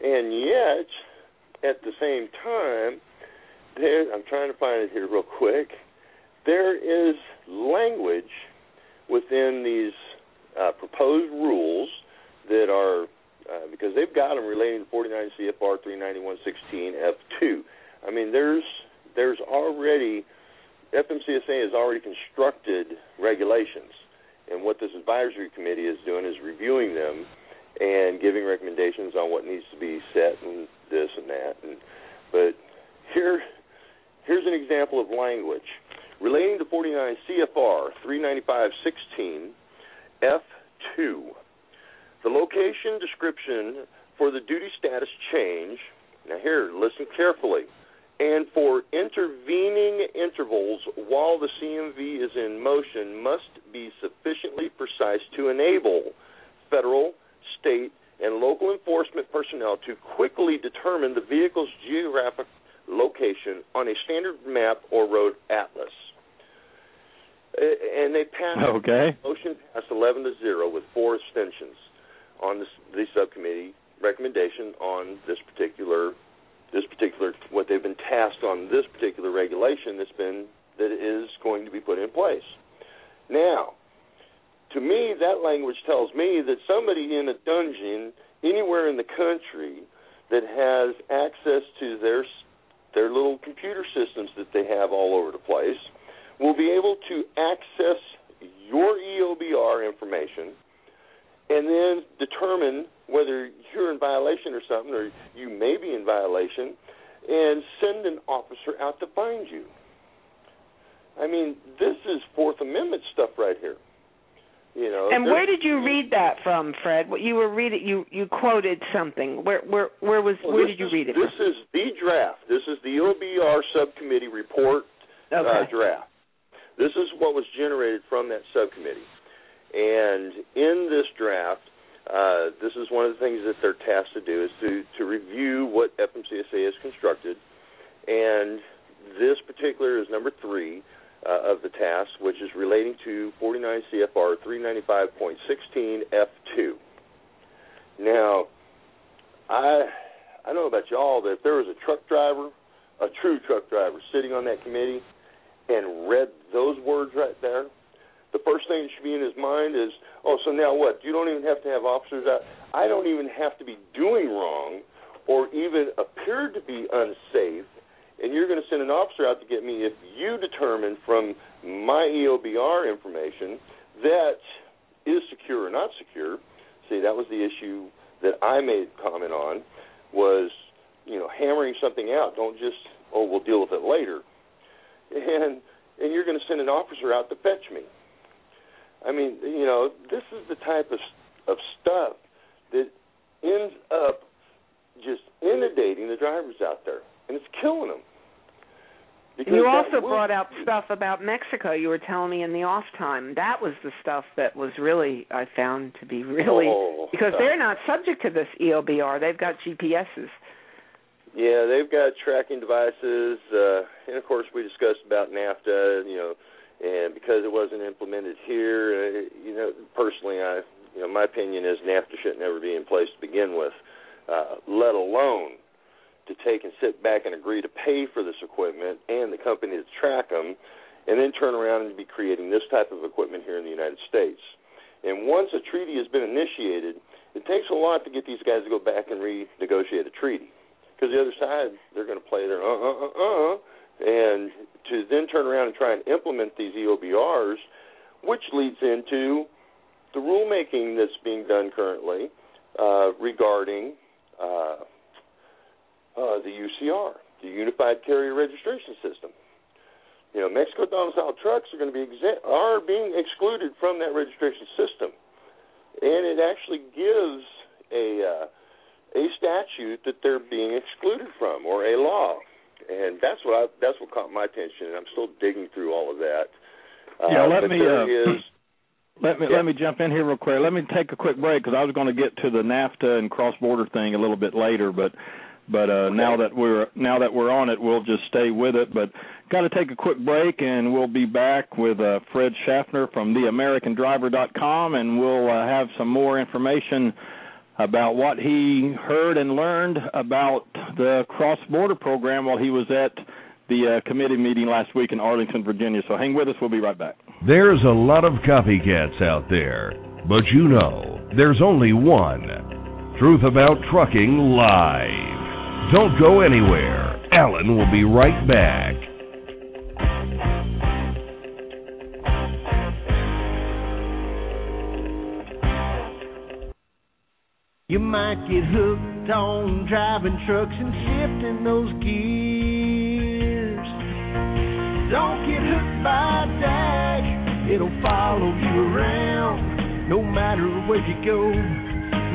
and yet at the same time, there. I'm trying to find it here real quick there is language within these uh, proposed rules that are uh, because they've got them relating to 49 CFR 391.16 F2. I mean, there's there's already FMCSA has already constructed regulations, and what this advisory committee is doing is reviewing them and giving recommendations on what needs to be set and this and that. And but here here's an example of language relating to 49 CFR 395.16 F2. The location description for the duty status change, now here, listen carefully, and for intervening intervals while the CMV is in motion must be sufficiently precise to enable federal, state, and local enforcement personnel to quickly determine the vehicle's geographic location on a standard map or road atlas. And they passed okay. motion passed 11 to 0 with four abstentions on the subcommittee recommendation on this particular this particular what they've been tasked on this particular regulation that's been that is going to be put in place. Now, to me, that language tells me that somebody in a dungeon anywhere in the country that has access to their their little computer systems that they have all over the place will be able to access your EOBR information and then determine whether you're in violation or something, or you may be in violation, and send an officer out to find you. I mean, this is Fourth Amendment stuff right here. You know, and where did you read that from, Fred? What you were reading, you you quoted something. Where where where was well, where did you is, read it? This from? is the draft. This is the OBR subcommittee report okay. uh, draft. This is what was generated from that subcommittee. And in this draft, uh, this is one of the things that they're tasked to do is to, to review what FMCSA has constructed. And this particular is number three uh, of the task, which is relating to 49 CFR 395.16 F2. Now, I I know about y'all that if there was a truck driver, a true truck driver, sitting on that committee and read those words right there, the first thing that should be in his mind is, oh, so now what? You don't even have to have officers out. I don't even have to be doing wrong or even appear to be unsafe, and you're going to send an officer out to get me if you determine from my EOBR information that is secure or not secure. See, that was the issue that I made comment on was, you know, hammering something out. Don't just, oh, we'll deal with it later. And and you're going to send an officer out to fetch me. I mean, you know, this is the type of of stuff that ends up just inundating the drivers out there, and it's killing them. Because you also brought out stuff about Mexico. You were telling me in the off time. That was the stuff that was really I found to be really oh, because they're not subject to this EOBR. They've got GPSs. Yeah, they've got tracking devices, uh, and of course we discussed about NAFTA. You know, and because it wasn't implemented here, uh, you know, personally, I, you know, my opinion is NAFTA should never be in place to begin with, uh, let alone to take and sit back and agree to pay for this equipment and the company to track them, and then turn around and be creating this type of equipment here in the United States. And once a treaty has been initiated, it takes a lot to get these guys to go back and renegotiate a treaty. Because the other side, they're going to play their uh uh uh uh, and to then turn around and try and implement these EOBRs, which leads into the rulemaking that's being done currently uh, regarding uh, uh, the UCR, the Unified Carrier Registration System. You know, Mexico domiciled trucks are going to be exa- are being excluded from that registration system, and it actually gives a uh, a statute that they're being excluded from, or a law, and that's what I, that's what caught my attention. And I'm still digging through all of that. Uh, yeah, let me. Uh, is, let me yeah. let me jump in here real quick. Let me take a quick break because I was going to get to the NAFTA and cross border thing a little bit later, but but uh, now that we're now that we're on it, we'll just stay with it. But got to take a quick break, and we'll be back with uh, Fred Schaffner from TheAmericanDriver.com, and we'll uh, have some more information about what he heard and learned about the cross-border program while he was at the uh, committee meeting last week in Arlington, Virginia. So hang with us. We'll be right back. There's a lot of copycats out there, but you know, there's only one. Truth About Trucking Live. Don't go anywhere. Alan will be right back. You might get hooked on driving trucks and shifting those gears. Don't get hooked by a DAC, it'll follow you around. No matter where you go,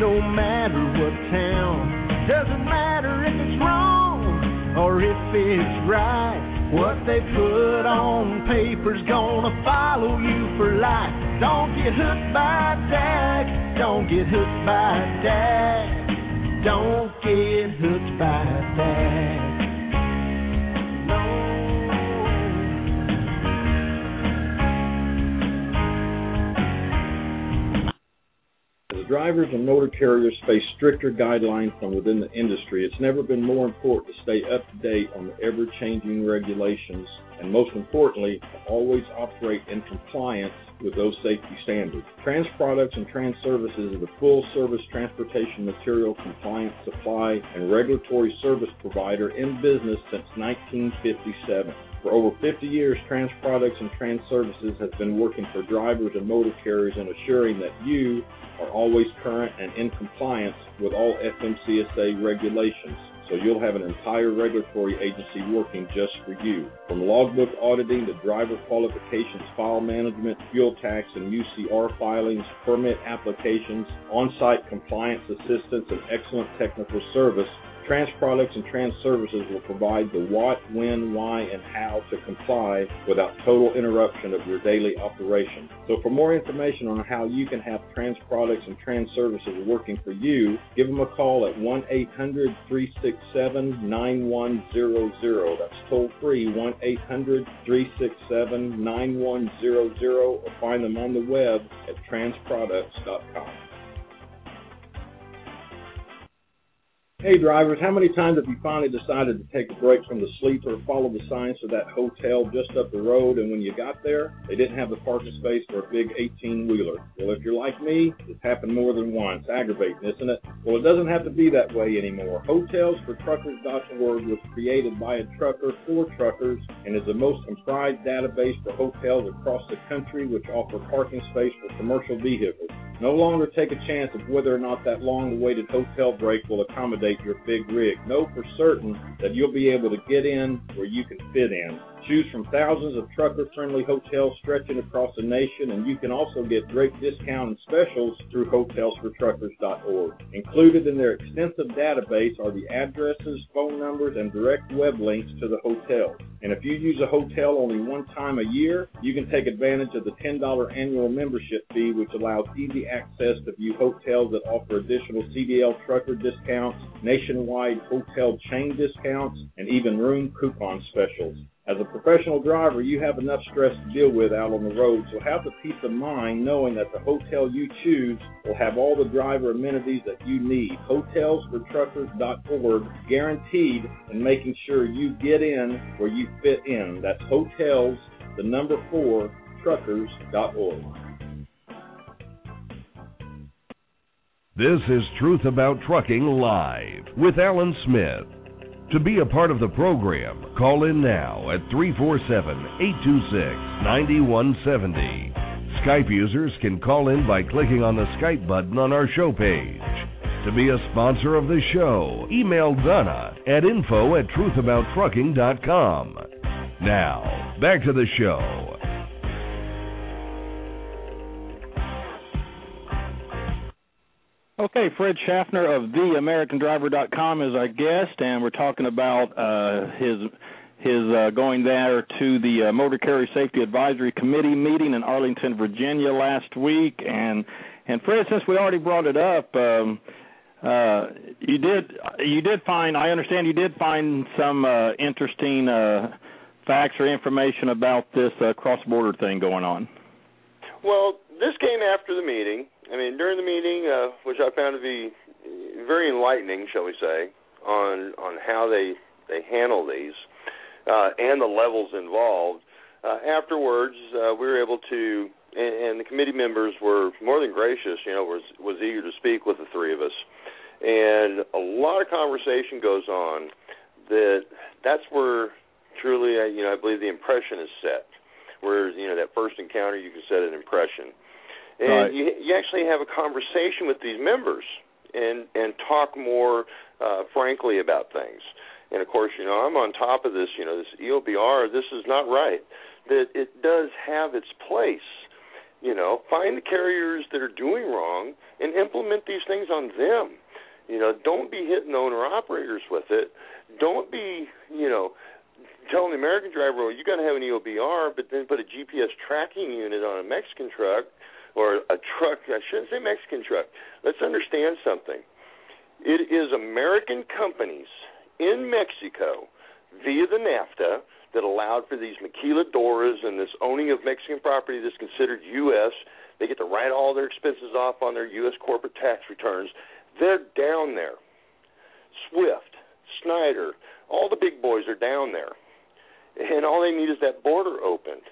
no matter what town. Doesn't matter if it's wrong or if it's right. What they put on paper's gonna follow you for life. Don't get hooked by DAC. Don't get hooked by DAC. Don't get hooked by DAC. Drivers and motor carriers face stricter guidelines from within the industry, it's never been more important to stay up to date on the ever changing regulations and, most importantly, always operate in compliance with those safety standards. Trans Products and Trans Services is a full service transportation material compliance supply and regulatory service provider in business since 1957. For over 50 years, Trans Products and Trans Services has been working for drivers and motor carriers and assuring that you are always current and in compliance with all FMCSA regulations. So you'll have an entire regulatory agency working just for you. From logbook auditing to driver qualifications, file management, fuel tax and UCR filings, permit applications, on-site compliance assistance, and excellent technical service, Trans Products and Trans Services will provide the what, when, why, and how to comply without total interruption of your daily operation. So for more information on how you can have Trans Products and Trans Services working for you, give them a call at 1-800-367-9100. That's toll free 1-800-367-9100 or find them on the web at transproducts.com. Hey drivers, how many times have you finally decided to take a break from the sleep or follow the signs to that hotel just up the road and when you got there, they didn't have the parking space for a big 18 wheeler? Well, if you're like me, it's happened more than once. Aggravating, isn't it? Well, it doesn't have to be that way anymore. Hotelsfortruckers.org was created by a trucker for truckers and is the most comprised database for hotels across the country which offer parking space for commercial vehicles. No longer take a chance of whether or not that long awaited hotel break will accommodate your big rig. Know for certain that you'll be able to get in where you can fit in. Choose from thousands of trucker friendly hotels stretching across the nation, and you can also get great discounts and specials through hotelsfortruckers.org. Included in their extensive database are the addresses, phone numbers, and direct web links to the hotels. And if you use a hotel only one time a year, you can take advantage of the $10 annual membership fee, which allows easy access to view hotels that offer additional CDL trucker discounts, nationwide hotel chain discounts, and even room coupon specials. As a professional driver, you have enough stress to deal with out on the road, so have the peace of mind knowing that the hotel you choose will have all the driver amenities that you need. Hotelsfortruckers.org, guaranteed in making sure you get in where you fit in. That's hotels, the number four, truckers.org. This is Truth About Trucking Live with Alan Smith. To be a part of the program, call in now at 347 826 9170. Skype users can call in by clicking on the Skype button on our show page. To be a sponsor of the show, email Donna at info at truthabouttrucking.com. Now, back to the show. Okay, Fred Schaffner of theamericandriver.com is our guest, and we're talking about uh, his his uh, going there to the uh, Motor Carrier Safety Advisory Committee meeting in Arlington, Virginia last week. And and Fred, since we already brought it up, um, uh, you did you did find I understand you did find some uh, interesting uh, facts or information about this uh, cross border thing going on. Well, this came after the meeting. I mean, during the meeting, uh, which I found to be very enlightening, shall we say, on on how they they handle these uh, and the levels involved. Uh, afterwards, uh, we were able to, and, and the committee members were more than gracious. You know, was was eager to speak with the three of us, and a lot of conversation goes on. That that's where truly, uh, you know, I believe the impression is set. Where you know that first encounter, you can set an impression and right. you you actually have a conversation with these members and and talk more uh, frankly about things. And of course, you know, I'm on top of this. You know, this EOBR. This is not right. That it does have its place. You know, find the carriers that are doing wrong and implement these things on them. You know, don't be hitting owner operators with it. Don't be, you know, telling the American driver, well, you got to have an EOBR, but then put a GPS tracking unit on a Mexican truck or a truck. I shouldn't say Mexican truck. Let's understand something. It is American companies in Mexico via the NAFTA that allowed for these maquiladoras and this owning of Mexican property that's considered U.S. They get to write all their expenses off on their U.S. corporate tax returns. They're down there. Swift, Schneider, all the big boys are down there. And all they need is that border opened.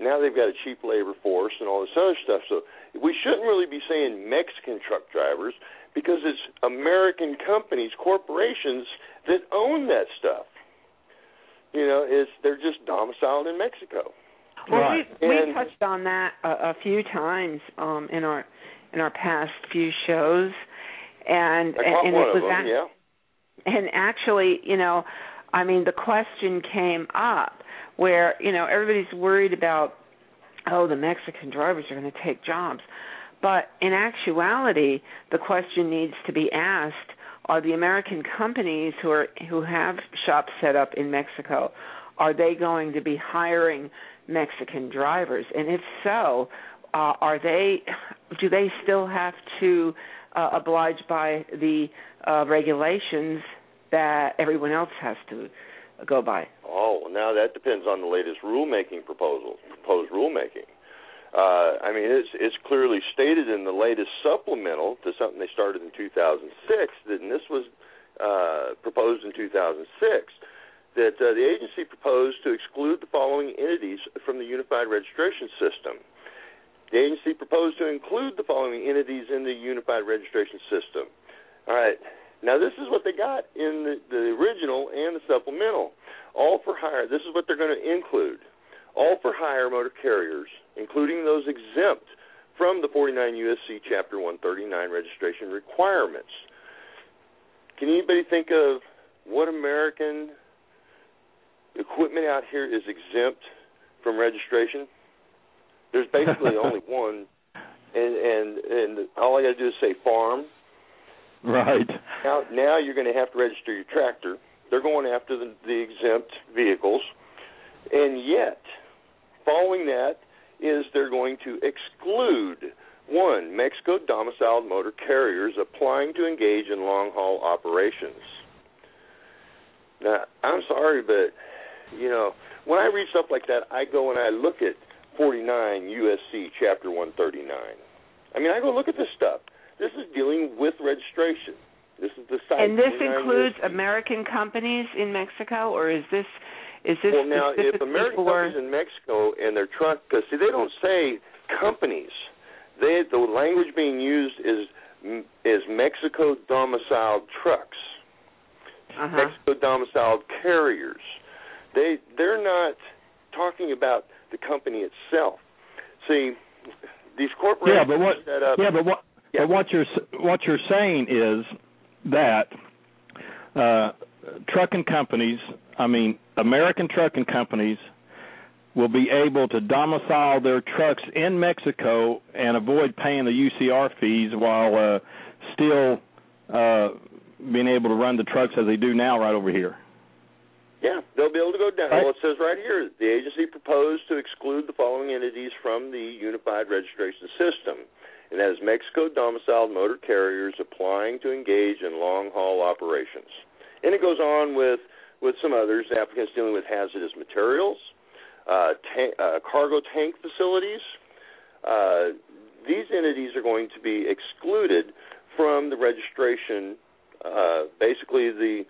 Now they've got a cheap labor force and all this other stuff. So we shouldn't really be saying Mexican truck drivers because it's American companies, corporations that own that stuff. You know, it's they're just domiciled in Mexico. Well, Right. we we And- touched on that a, a few times um, in our in our past few shows, and I caught and one it of was them. ac- yeah. and actually, you know, I mean, the question came up where you know everybody's worried about oh the Mexican drivers are going to take jobs, but in actuality, the question needs to be asked: are the American companies who are who have shops set up in Mexico are they going to be hiring Mexican drivers? And if so, uh, are they do they still have to uh, oblige by the uh, regulations that everyone else has to go by? Oh, now that depends on the latest rulemaking proposal, proposed rulemaking. Uh, I mean, it's it's clearly stated in the latest supplemental to something they started in 2006 that, and this was uh, proposed in 2006 that uh, the agency proposed to exclude the following entities from the unified registration system. The agency proposed to include the following entities in the unified registration system. All right. Now, this is what they got in the, the original and the supplemental. All for hire. This is what they're going to include. All for hire motor carriers, including those exempt from the 49 USC Chapter 139 registration requirements. Can anybody think of what American equipment out here is exempt from registration. There's basically only one, and and and all I got to do is say farm. Right. Now now you're going to have to register your tractor. They're going after the, the exempt vehicles, and yet, following that is they're going to exclude one Mexico domiciled motor carriers applying to engage in long haul operations. Now, I'm sorry, but you know, when I read stuff like that, I go and I look at 49 USC Chapter 139. I mean, I go look at this stuff. This is dealing with registration. This is the site. And this includes USC. American companies in Mexico, or is this is this well now if American for... companies in Mexico and their truck because see they don't say companies. They the language being used is is Mexico domiciled trucks, uh-huh. Mexico domiciled carriers. They they're not talking about the company itself. See, these corporations yeah, but what, set up. Yeah, but what yeah. but what you're what you're saying is that uh, trucking companies, I mean American trucking companies, will be able to domicile their trucks in Mexico and avoid paying the UCR fees while uh, still uh, being able to run the trucks as they do now right over here. Yeah, they'll be able to go down. Right. Well, it says right here the agency proposed to exclude the following entities from the unified registration system, and that is Mexico domiciled motor carriers applying to engage in long haul operations. And it goes on with with some others, applicants dealing with hazardous materials, uh, uh, cargo tank facilities. Uh, these entities are going to be excluded from the registration. Uh, basically, the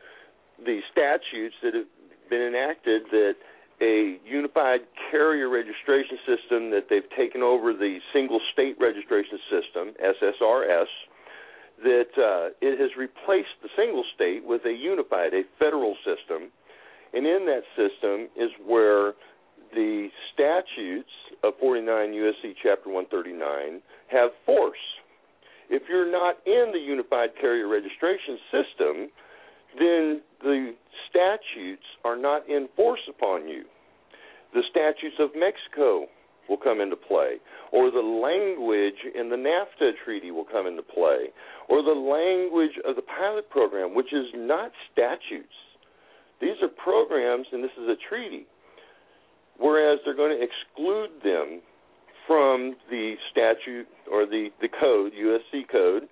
the statutes that have been enacted that a unified carrier registration system that they've taken over the single state registration system SSRS that uh, it has replaced the single state with a unified a federal system. And in that system is where the statutes of 49 USC chapter 139 have force. If you're not in the unified carrier registration system then the statutes are not in force upon you. The statutes of Mexico will come into play, or the language in the NAFTA treaty will come into play, or the language of the pilot program, which is not statutes. These are programs, and this is a treaty. Whereas they're going to exclude them from the statute or the, the code, USC code,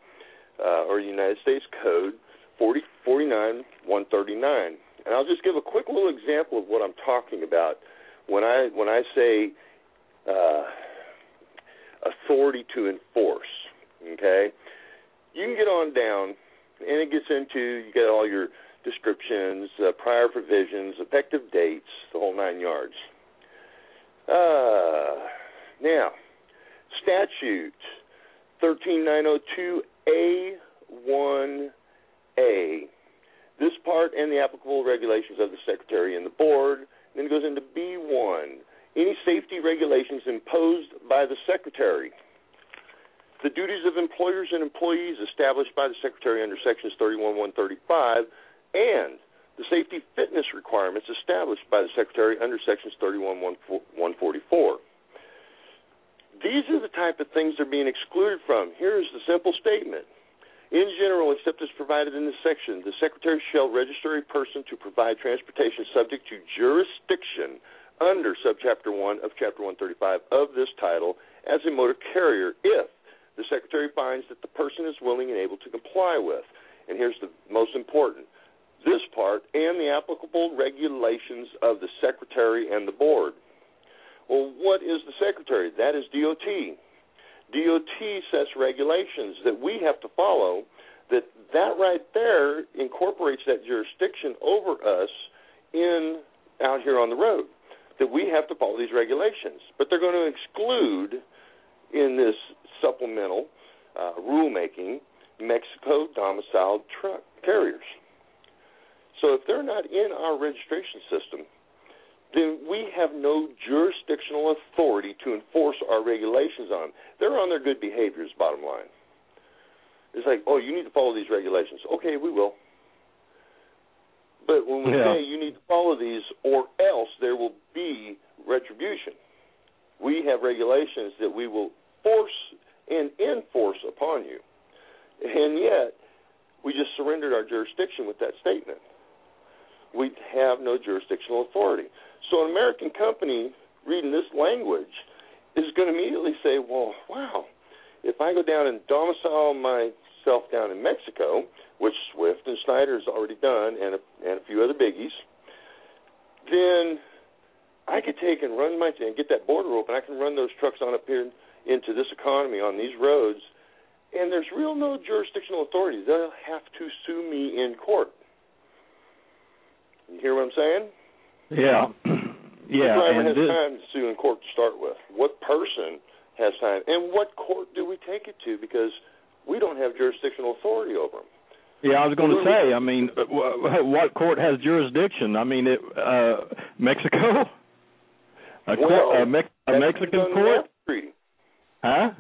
uh, or United States Code 40, 49 139. And I'll just give a quick little example of what I'm talking about when I when I say uh, authority to enforce. Okay, you can get on down, and it gets into you get all your descriptions, uh, prior provisions, effective dates, the whole nine yards. Uh, now, statute 13902A1 a, this part and the applicable regulations of the Secretary and the Board. Then it goes into B1, any safety regulations imposed by the Secretary. The duties of employers and employees established by the Secretary under Sections 31135 and the safety fitness requirements established by the Secretary under Sections 31144. These are the type of things they're being excluded from. Here's the simple statement In general, except as provided in this section, the Secretary shall register a person to provide transportation subject to jurisdiction under subchapter 1 of chapter 135 of this title as a motor carrier if the Secretary finds that the person is willing and able to comply with. And here's the most important this part and the applicable regulations of the Secretary and the Board. Well, what is the Secretary? That is DOT. DOT sets regulations that we have to follow. That that right there incorporates that jurisdiction over us in out here on the road. That we have to follow these regulations, but they're going to exclude in this supplemental uh, rulemaking Mexico domiciled truck carriers. So if they're not in our registration system, then we have no jurisdictional authority to enforce our regulations on them. They're on their good behaviors, bottom line. It's like, oh, you need to follow these regulations. Okay, we will. But when we Yeah. say you need to follow these or else there will be retribution, we have regulations that we will force and enforce upon you. And yet, we just surrendered our jurisdiction with that statement. We have no jurisdictional authority. So an American company reading this language is going to immediately say, well, wow, if I go down and domicile myself down in Mexico, which Swift and Schneider's already done, and a, and a few other biggies, then I could take and run my and get that border open. I can run those trucks on up here into this economy on these roads, and there's real no jurisdictional authority. They'll have to sue me in court. You hear what I'm saying? Yeah. yeah. driver and has this, time to sue in court to start with. What person has time, and what court do we take it to? Because we don't have jurisdictional authority over them. yeah, I was going to say. I mean, uh, what court has jurisdiction? I mean, it, uh, Mexico. A, court, Well, a, Mex- a Mexican court, NAFTA treaty. huh?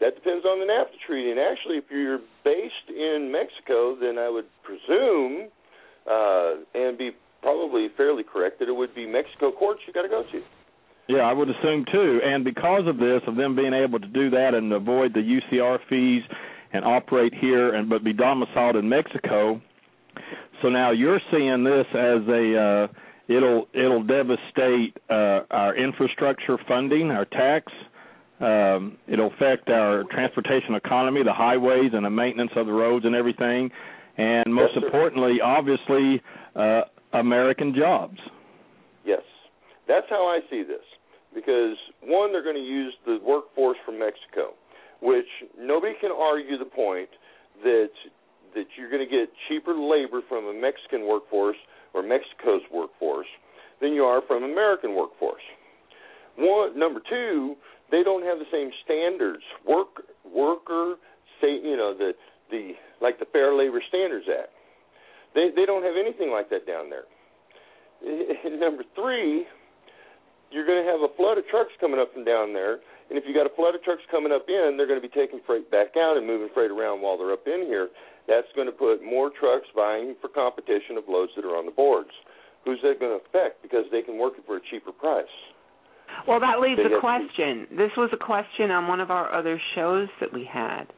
That depends on the NAFTA treaty. And actually, if you're based in Mexico, then I would presume, uh, and be probably fairly correct, that it would be Mexico courts you got to go to. Yeah, I would assume too. And because of this, of them being able to do that and avoid the UCR fees and operate here and but be domiciled in Mexico, so now you're seeing this as a uh, it'll it'll devastate uh, our infrastructure funding, our tax. Um, it'll affect our transportation economy, the highways and the maintenance of the roads and everything, and most Yes, importantly, obviously, uh, American jobs. Yes, that's how I see this. Because one, they're going to use the workforce from Mexico, which nobody can argue the point that that you're going to get cheaper labor from a Mexican workforce or Mexico's workforce than you are from American workforce. One, number two, they don't have the same standards. Work worker say you know the the like the Fair Labor Standards Act. They they don't have anything like that down there. Number three, you're going to have a flood of trucks coming up from down there, and if you got a flood of trucks coming up in, they're going to be taking freight back out and moving freight around while they're up in here. That's going to put more trucks vying for competition of loads that are on the boards. Who's that going to affect? Because they can work it for a cheaper price. Well, that leaves a question. This was a question on one of our other shows that we had.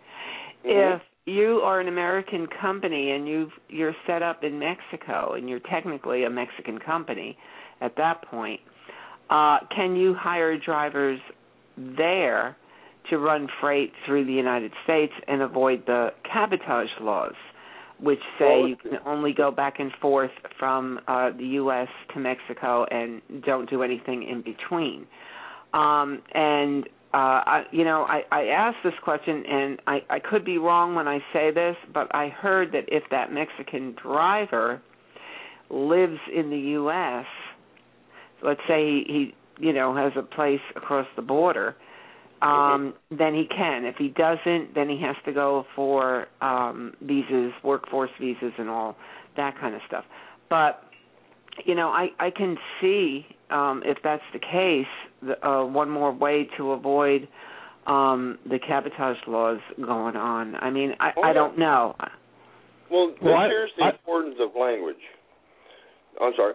Mhm. If you are an American company and you've you're set up in Mexico and you're technically a Mexican company at that point, uh, can you hire drivers there to run freight through the United States and avoid the cabotage laws, which say Well, you can only go back and forth from uh, the U.S. to Mexico and don't do anything in between? Um, and uh, I, you know, I, I asked this question, and I, I could be wrong when I say this, but I heard that if that Mexican driver lives in the U.S., let's say he, he you know has a place across the border, um, then he can. If he doesn't, then he has to go for um, visas, workforce visas, and all that kind of stuff. But you know, I I can see um, if that's the case, the, uh, one more way to avoid um, the cabotage laws going on. I mean, I, Oh, I yeah. don't know. Well, Well, I- here's the I- importance of language. I'm sorry.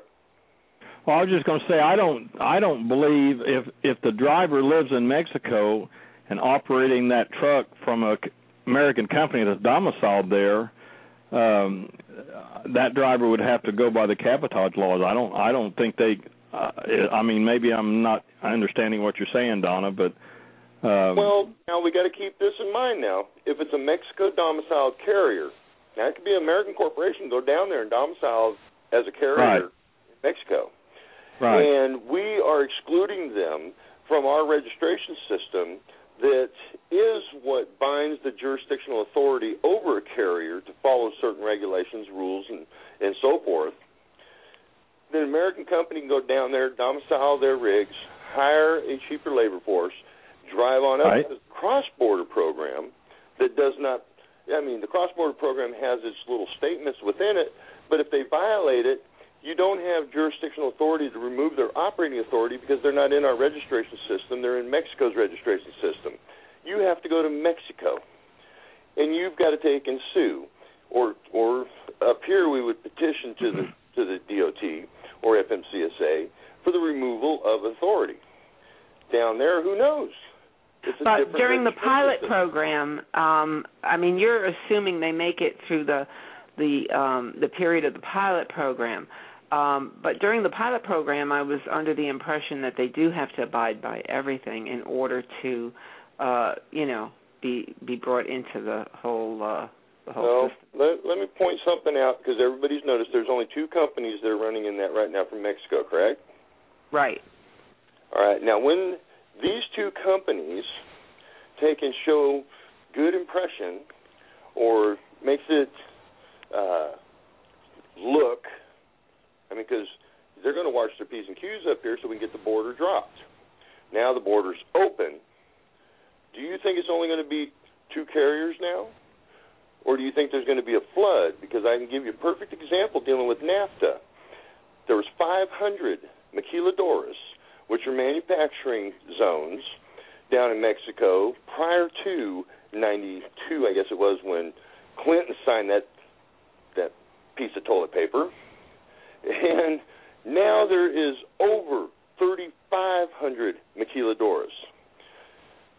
Well, I was just going to say I don't I don't believe if if the driver lives in Mexico and operating that truck from a c- American company that's domiciled there, um, that driver would have to go by the cabotage laws. I don't. I don't think they. Uh, I mean, maybe I'm not understanding what you're saying, Donna, but. Um, well, now we got to keep this in mind. Now, if it's a Mexico domiciled carrier, now it could be an American corporation go down there and domicile as a carrier right. in Mexico, right. and we are excluding them from our registration system that is what binds the jurisdictional authority over a carrier to follow certain regulations, rules, and and so forth. Then an American company can go down there, domicile their rigs, hire a cheaper labor force, drive on up right. to the cross-border program that does not. I mean, the cross-border program has its little statements within it, but if they violate it, you don't have jurisdictional authority to remove their operating authority because they're not in our registration system. They're in Mexico's registration system. You have to go to Mexico, and you've got to take and sue, or or up here we would petition to the to the DOT or FMCSA for the removal of authority. Down there, who knows? but during the pilot system. program, um, I mean, you're assuming they make it through the the um, the period of the pilot program. Um, but during the pilot program, I was under the impression that they do have to abide by everything in order to, uh, you know, be be brought into the whole uh, well, system. Let, let me point something out because everybody's noticed there's only two companies that are running in that right now from Mexico, correct? Right. All right. Now, when these two companies take and show good impression or makes it uh, look I mean, because they're going to watch their P's and Q's up here so we can get the border dropped. Now the border's open. Do you think it's only going to be two carriers now? Or do you think there's going to be a flood? Because I can give you a perfect example dealing with NAFTA. There was 500 maquiladoras, which are manufacturing zones down in Mexico prior to 92, I guess it was, when Clinton signed that that piece of toilet paper and now there is over 3,500 maquiladoras.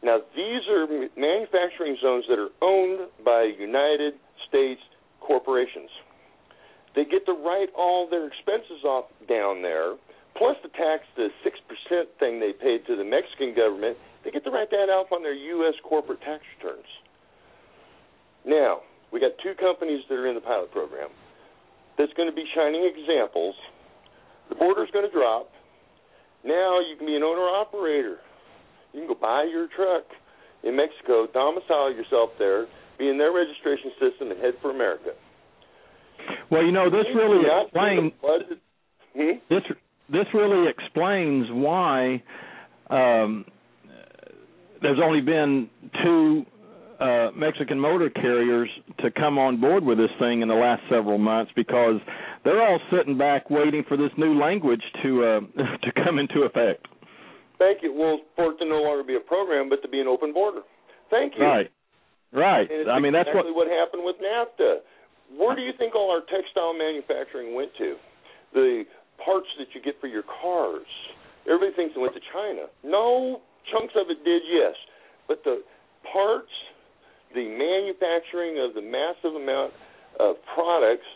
Now, these are manufacturing zones that are owned by United States corporations. They get to write all their expenses off down there, plus the tax, the 6% thing they paid to the Mexican government, they get to write that off on their U.S. corporate tax returns. Now, we got two companies that are in the pilot program that's going to be shining examples. The border's going to drop. Now you can be an owner operator. You can go buy your truck in Mexico, domicile yourself there, be in their registration system, and head for America. Well, you know this really explains hmm? this. This really explains why um, there's only been two uh, Mexican motor carriers to come on board with this thing in the last several months because they're all sitting back waiting for this new language to uh, to come into effect. Thank you. Well, for it to no longer be a program, but to be an open border. Thank you. Right. Right. I mean, that's exactly what what happened with NAFTA. Where do you think all our textile manufacturing went to? The parts that you get for your cars. Everybody thinks it went to China. No, chunks of it did, yes, but the parts the manufacturing of the massive amount of products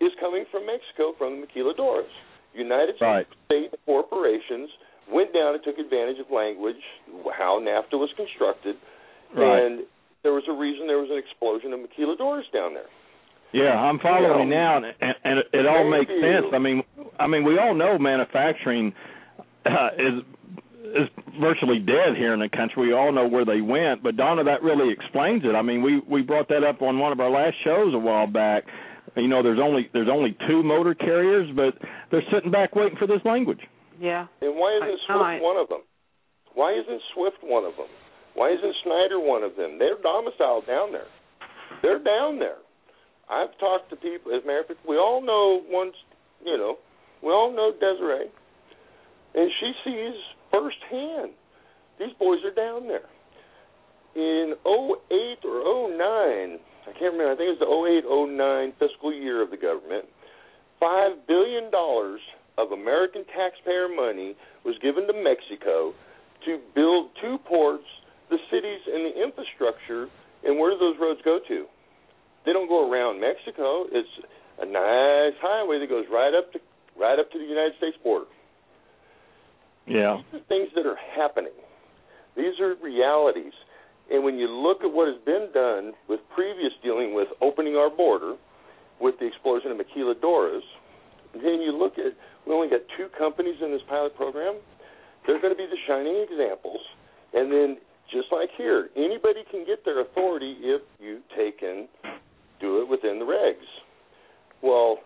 is coming from Mexico from the maquiladoras. United right. States corporations went down and took advantage of language, how NAFTA was constructed, right. and there was a reason there was an explosion of maquiladoras down there. Yeah, I'm following you know, now, and, and, it, it all makes you. sense. I mean, I mean, we all know manufacturing uh, is is virtually dead here in the country. We all know where they went, but Donna, that really explains it. I mean, we we brought that up on one of our last shows a while back. You know, there's only there's only two motor carriers, but they're sitting back waiting for this language. Yeah. And why isn't I, Swift I, one of them? Why isn't Swift one of them? Why isn't Schneider one of them? They're domiciled down there. They're down there. I've talked to people. As a matter of fact, we all know once. You know, we all know Desiree, and she sees firsthand. These boys are down there. In 08 or 09, I can't remember, I think it was the 08 09 fiscal year of the government, $5 billion of American taxpayer money was given to Mexico to build two ports, the cities, and the infrastructure And where do those roads go to? They don't go around Mexico. It's a nice highway that goes right up to right up to the United States border. Yeah. These are things that are happening. These are realities. And when you look at what has been done with previous dealing with opening our border, with the explosion of maquiladoras, then you look at we only got two companies in this pilot program. They're going to be the shining examples. And then just like here, anybody can get their authority if you take and do it within the regs. Well,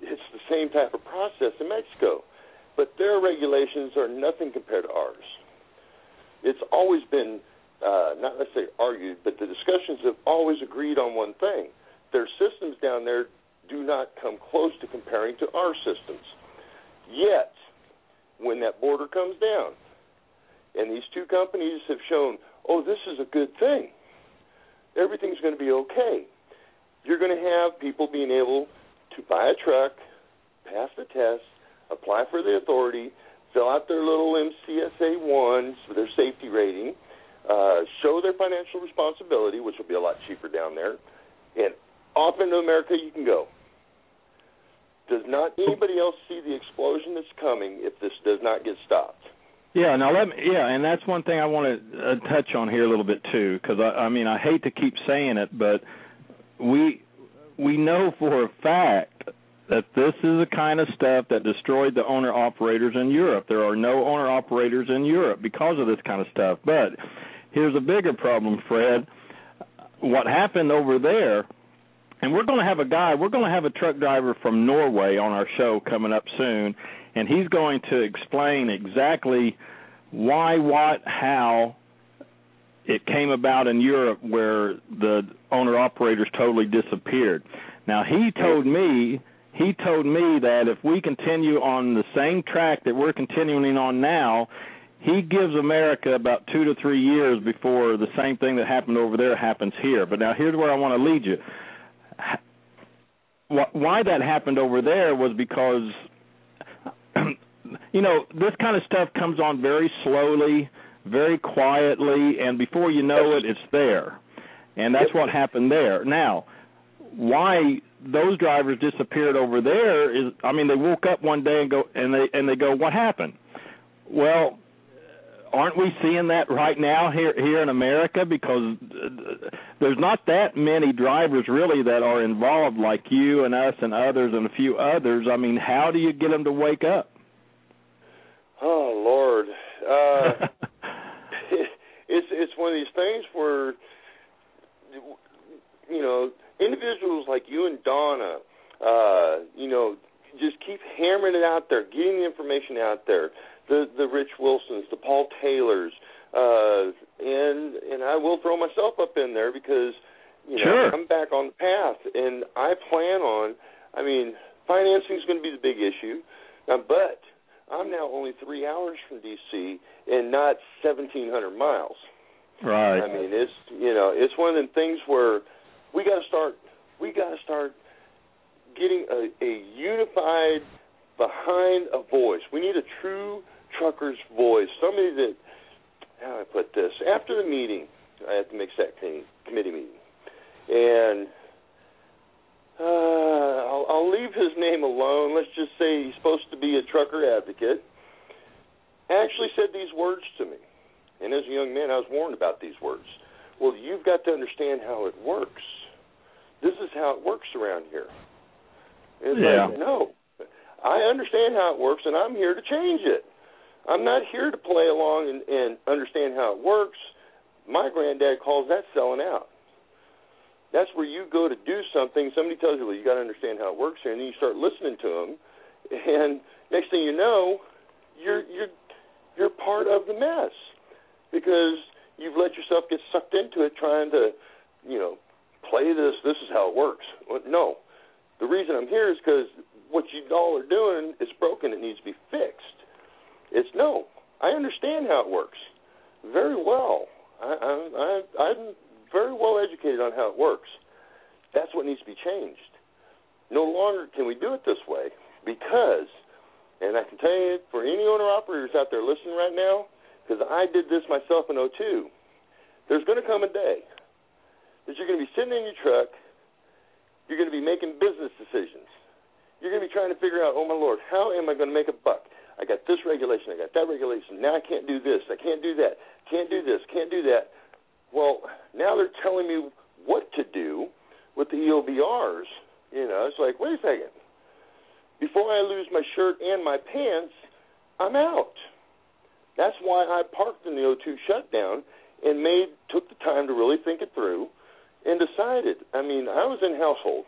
it's the same type of process in Mexico, but their regulations are nothing compared to ours. It's always been uh, not necessarily argued, but the discussions have always agreed on one thing: their systems down there do not come close to comparing to our systems. Yet, when that border comes down, and these two companies have shown, oh, this is a good thing, everything's going to be okay. You're going to have people being able to buy a truck, pass the test, apply for the authority, fill out their little MCSA ones for their safety rating, uh, show their financial responsibility, which will be a lot cheaper down there, and off into America you can go. Does not anybody else see the explosion that's coming if this does not get stopped? Yeah, now let me. Yeah, and that's one thing I want to uh, touch on here a little bit too, because I, I mean I hate to keep saying it, but we we know for a fact that this is the kind of stuff that destroyed the owner operators in Europe. There are no owner operators in Europe because of this kind of stuff. But here's a bigger problem, Fred. What happened over there and we're going to have a guy, we're going to have a truck driver from Norway on our show coming up soon, and he's going to explain exactly why, what, how it came about in Europe where the owner operators totally disappeared. Now he told me he told me that if we continue on the same track that we're continuing on now, he gives America about two to three years before the same thing that happened over there happens here. But now here's where I want to lead you why that happened over there was because you know this kind of stuff comes on very slowly, very quietly, and before you know it, it's there, and that's what happened there. Now, why those drivers disappeared over there is, I mean, they woke up one day and go and they and they go, what happened? Well, aren't we seeing that right now here here in America? Because uh, there's not that many drivers really that are involved like you and us and others and a few others. I mean, how do you get them to wake up? Oh Lord, uh, it's it's one of these things where you know individuals like you and Donna, uh, you know, just keep hammering it out there, getting the information out there the the Rich Wilsons, the Paul Taylors, uh, and and I will throw myself up in there because you know sure. I'm back on the path, and I plan on. I mean, financing is going to be the big issue, now, but I'm now only three hours from DC and not 1,700 miles. Right. I mean, it's you know, it's one of the things where we got to start. We got to start getting a, a unified behind a voice. We need a true trucker's voice, somebody that how do I put this? After the meeting, I had the MCSAC committee meeting, and uh, I'll, I'll leave his name alone. Let's just say he's supposed to be a trucker advocate. Actually, said these words to me, and as a young man, I was warned about these words. Well, you've got to understand how it works. This is how it works around here. it's yeah. like, no, I understand how it works, and I'm here to change it. I'm not here to play along and, and understand how it works. My granddad calls that selling out. That's where you go to do something. Somebody tells you, "Well, you got to understand how it works," here, and then you start listening to them, and next thing you know, you're you're you're part of the mess because you've let yourself get sucked into it, trying to, you know, play this. This is how it works. No, the reason I'm here is because what you all are doing is broken. It needs to be fixed. It's no. I understand how it works very well. I, I, I, I'm very well educated on how it works. That's what needs to be changed. No longer can we do it this way because, and I can tell you for any owner operators out there listening right now, because I did this myself in 02, there's going to come a day is you're going to be sitting in your truck, you're going to be making business decisions. You're going to be trying to figure out, oh my lord, how am I going to make a buck? I got this regulation, I got that regulation. Now I can't do this, I can't do that, can't do this, can't do that. Well, now they're telling me what to do with the EOBRs. You know, it's like, wait a second. Before I lose my shirt and my pants, I'm out. That's why I parked in the O2 shutdown and made took the time to really think it through and decided. I mean, I was in household,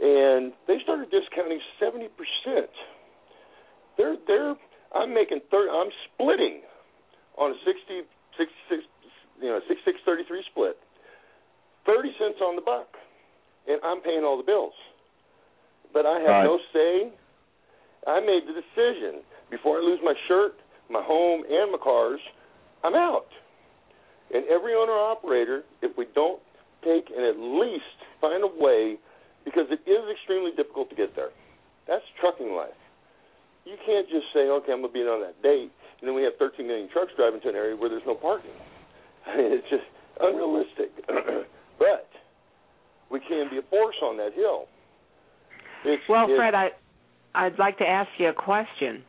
and they started discounting seventy percent. They're they're I'm making 30, I'm splitting on a 60, 66, you know, 66 33 split. 30 cents on the buck, and I'm paying all the bills. But I have right. no say. I made the decision before I lose my shirt, my home, and my cars. I'm out. And every owner operator, if we don't take and at least find a way, because it is extremely difficult to get there. That's trucking life. You can't just say, okay, I'm going to be on that date, and then we have 13 million trucks driving to an area where there's no parking. it's just unrealistic. but we can be a force on that hill. It's, well, it's, Fred, I I'd like to ask you a question.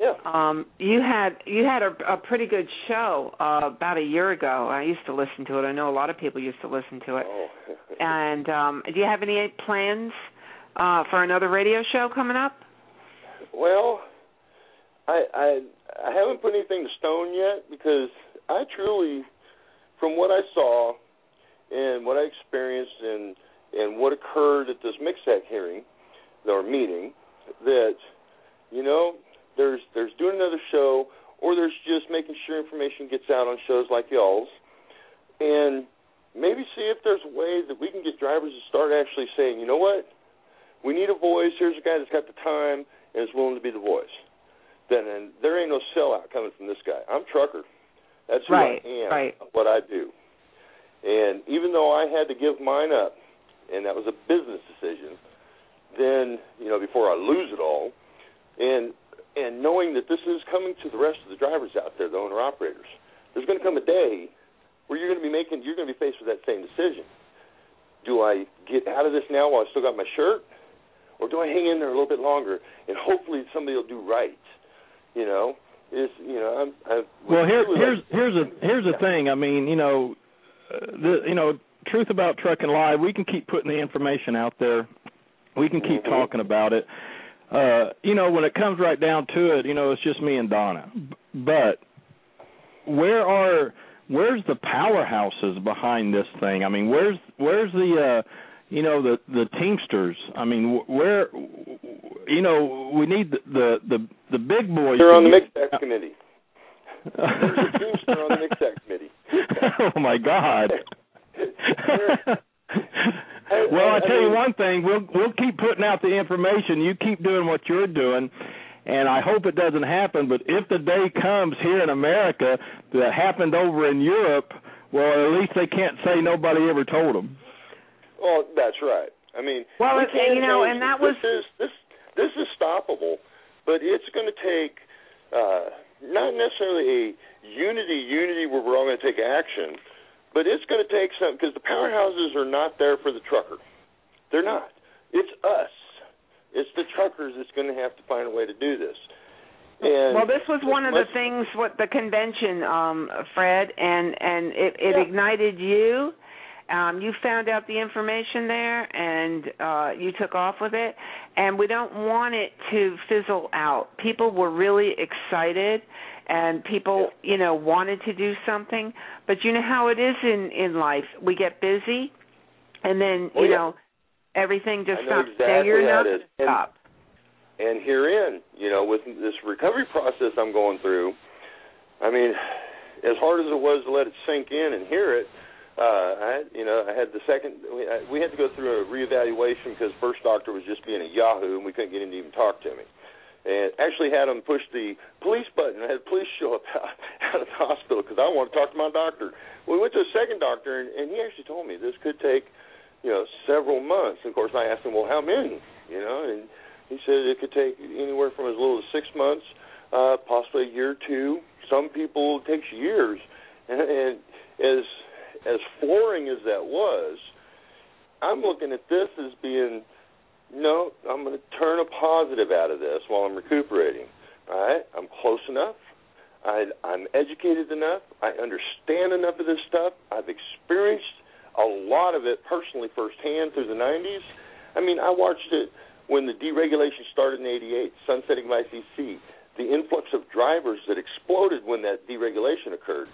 Yeah. Um, you had you had a, a pretty good show uh, about a year ago. I used to listen to it. I know a lot of people used to listen to it. Oh. and um, do you have any plans uh, for another radio show coming up? Well, I I I haven't put anything to stone yet because I truly, from what I saw and what I experienced and and what occurred at this MCSAC hearing or meeting, that you know there's there's doing another show or there's just making sure information gets out on shows like y'all's, and maybe see if there's ways that we can get drivers to start actually saying, you know what, we need a voice. Here's a guy that's got the time and is willing to be the voice. Then and there ain't no sellout coming from this guy. I'm trucker. That's who right, I am. Right. What I do. And even though I had to give mine up, and that was a business decision, then you know before I lose it all, and and knowing that this is coming to the rest of the drivers out there, the owner operators, there's going to come a day where you're going to be making, you're going to be faced with that same decision. Do I get out of this now while I still got my shirt, or do I hang in there a little bit longer and hopefully somebody will do right? You know, is you know, I'm. I'm well, here, here's like, here's a here's the thing. I mean, you know, uh, the you know, truth about trucking live. We can keep putting the information out there. We can keep mm-hmm. talking about it uh, you know, when it comes right down to it, you know, it's just me and Donna. But where are where's the powerhouses behind this thing? I mean, where's where's the uh you know the the Teamsters? I mean, where you know we need the the the, the big boys. They're on the MCSAC committee. There's a Teamster on the MCSAC committee. oh my God. well, I tell you one thing, we'll we'll keep putting out the information. You keep doing what you're doing, and I hope it doesn't happen. But if the day comes here in America that happened over in Europe, well, at least they can't say nobody ever told them. Well, that's right. I mean, well, we you know, and that was this is this this is stoppable, but it's going to take uh, not necessarily a unity unity where we're all going to take action but it's going to take some because the powerhouses are not there for the trucker. They're not. It's us. It's the truckers that's going to have to find a way to do this. And well, this was one of the things with the convention, um, Fred, and and it, it yeah. ignited you. Um, you found out the information there, and uh, you took off with it. And we don't want it to fizzle out. People were really excited, and people you know wanted to do something but you know how it is in in life we get busy and then you yeah. know everything just stops exactly you're not and, stop and herein you know with this recovery process i'm going through i mean as hard as it was to let it sink in and hear it uh i you know i had the second we, I, we had to go through a reevaluation because first doctor was just being a yahoo and we couldn't get him to even talk to me and actually had them push the police button. I had police show up out, out of the hospital because I wanted to talk to my doctor. We went to a second doctor, and, and he actually told me this could take, you know, several months. And of course, I asked him, well, how many? You know, and he said it could take anywhere from as little as six months, uh, possibly a year or two. Some people it takes years, and, and as as flooring as that was, I'm looking at this as being no, I'm going to turn a positive out of this while I'm recuperating. All right, I'm close enough. I, I'm educated enough. I understand enough of this stuff. I've experienced a lot of it personally firsthand through the 90s. I mean, I watched it when the deregulation started in '88, sunsetting of ICC, the influx of drivers that exploded when that deregulation occurred.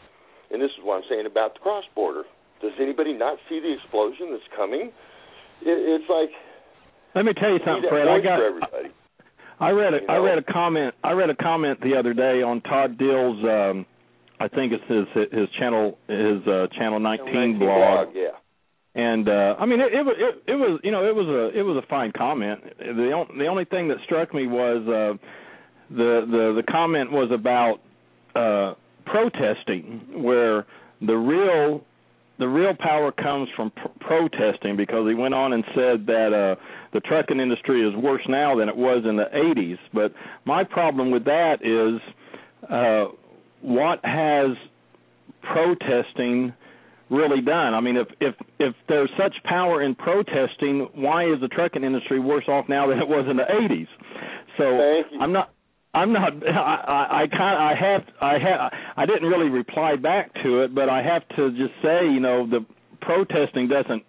And this is what I'm saying about the cross border. Does anybody not see the explosion that's coming? It, it's like let me tell you something, Fred. I got. I read a, you know? I read a comment. I read a comment the other day on Todd Dill's. Um, I think it's his his channel his uh, channel 19, 19 blog. blog. Yeah. And uh, I mean, it, it was it, it was you know it was a it was a fine comment. The on, the only thing that struck me was uh, the the the comment was about uh, protesting, where the real the real power comes from pr- protesting because he went on and said that uh the trucking industry is worse now than it was in the 80s but my problem with that is uh what has protesting really done? I mean if if if there's such power in protesting why is the trucking industry worse off now than it was in the 80s so i'm not I'm not. I, I kind. I have. I have. I didn't really reply back to it, but I have to just say, you know, the protesting doesn't.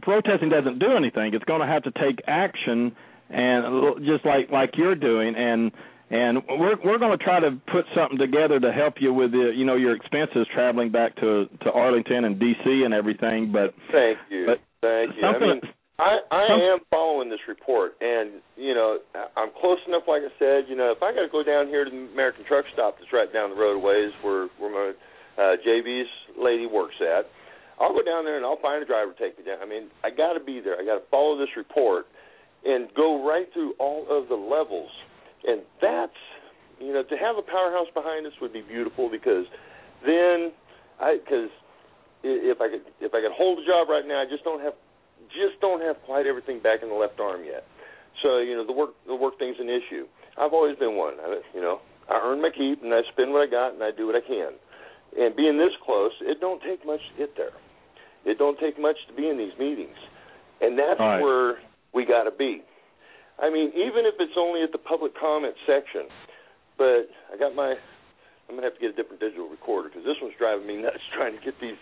Protesting doesn't do anything. It's going to have to take action, and just like like you're doing, and and we're we're going to try to put something together to help you with the you know your expenses traveling back to to Arlington and DC and everything. But Thank you. But Thank you. I mean, I I Some- am following this report, and you know I'm close enough. Like I said, you know if I got to go down here to the American Truck Stop that's right down the road a ways where where my uh, JB's lady works at, I'll go down there and I'll find a driver to take me down. I mean I got to be there. I got to follow this report and go right through all of the levels, and that's you know to have a powerhouse behind us would be beautiful because then I because if I could if I could hold a job right now, I just don't have just don't have quite everything back in the left arm yet. So you know the work the work thing's an issue. I've always been one. I, you know I earn my keep and I spend what I got and I do what I can. And being this close, it don't take much to get there. It don't take much to be in these meetings, and that's All right. where we got to be. I mean, even if it's only at the public comment section, but I got my I'm gonna have to get a different digital recorder because this one's driving me nuts trying to get these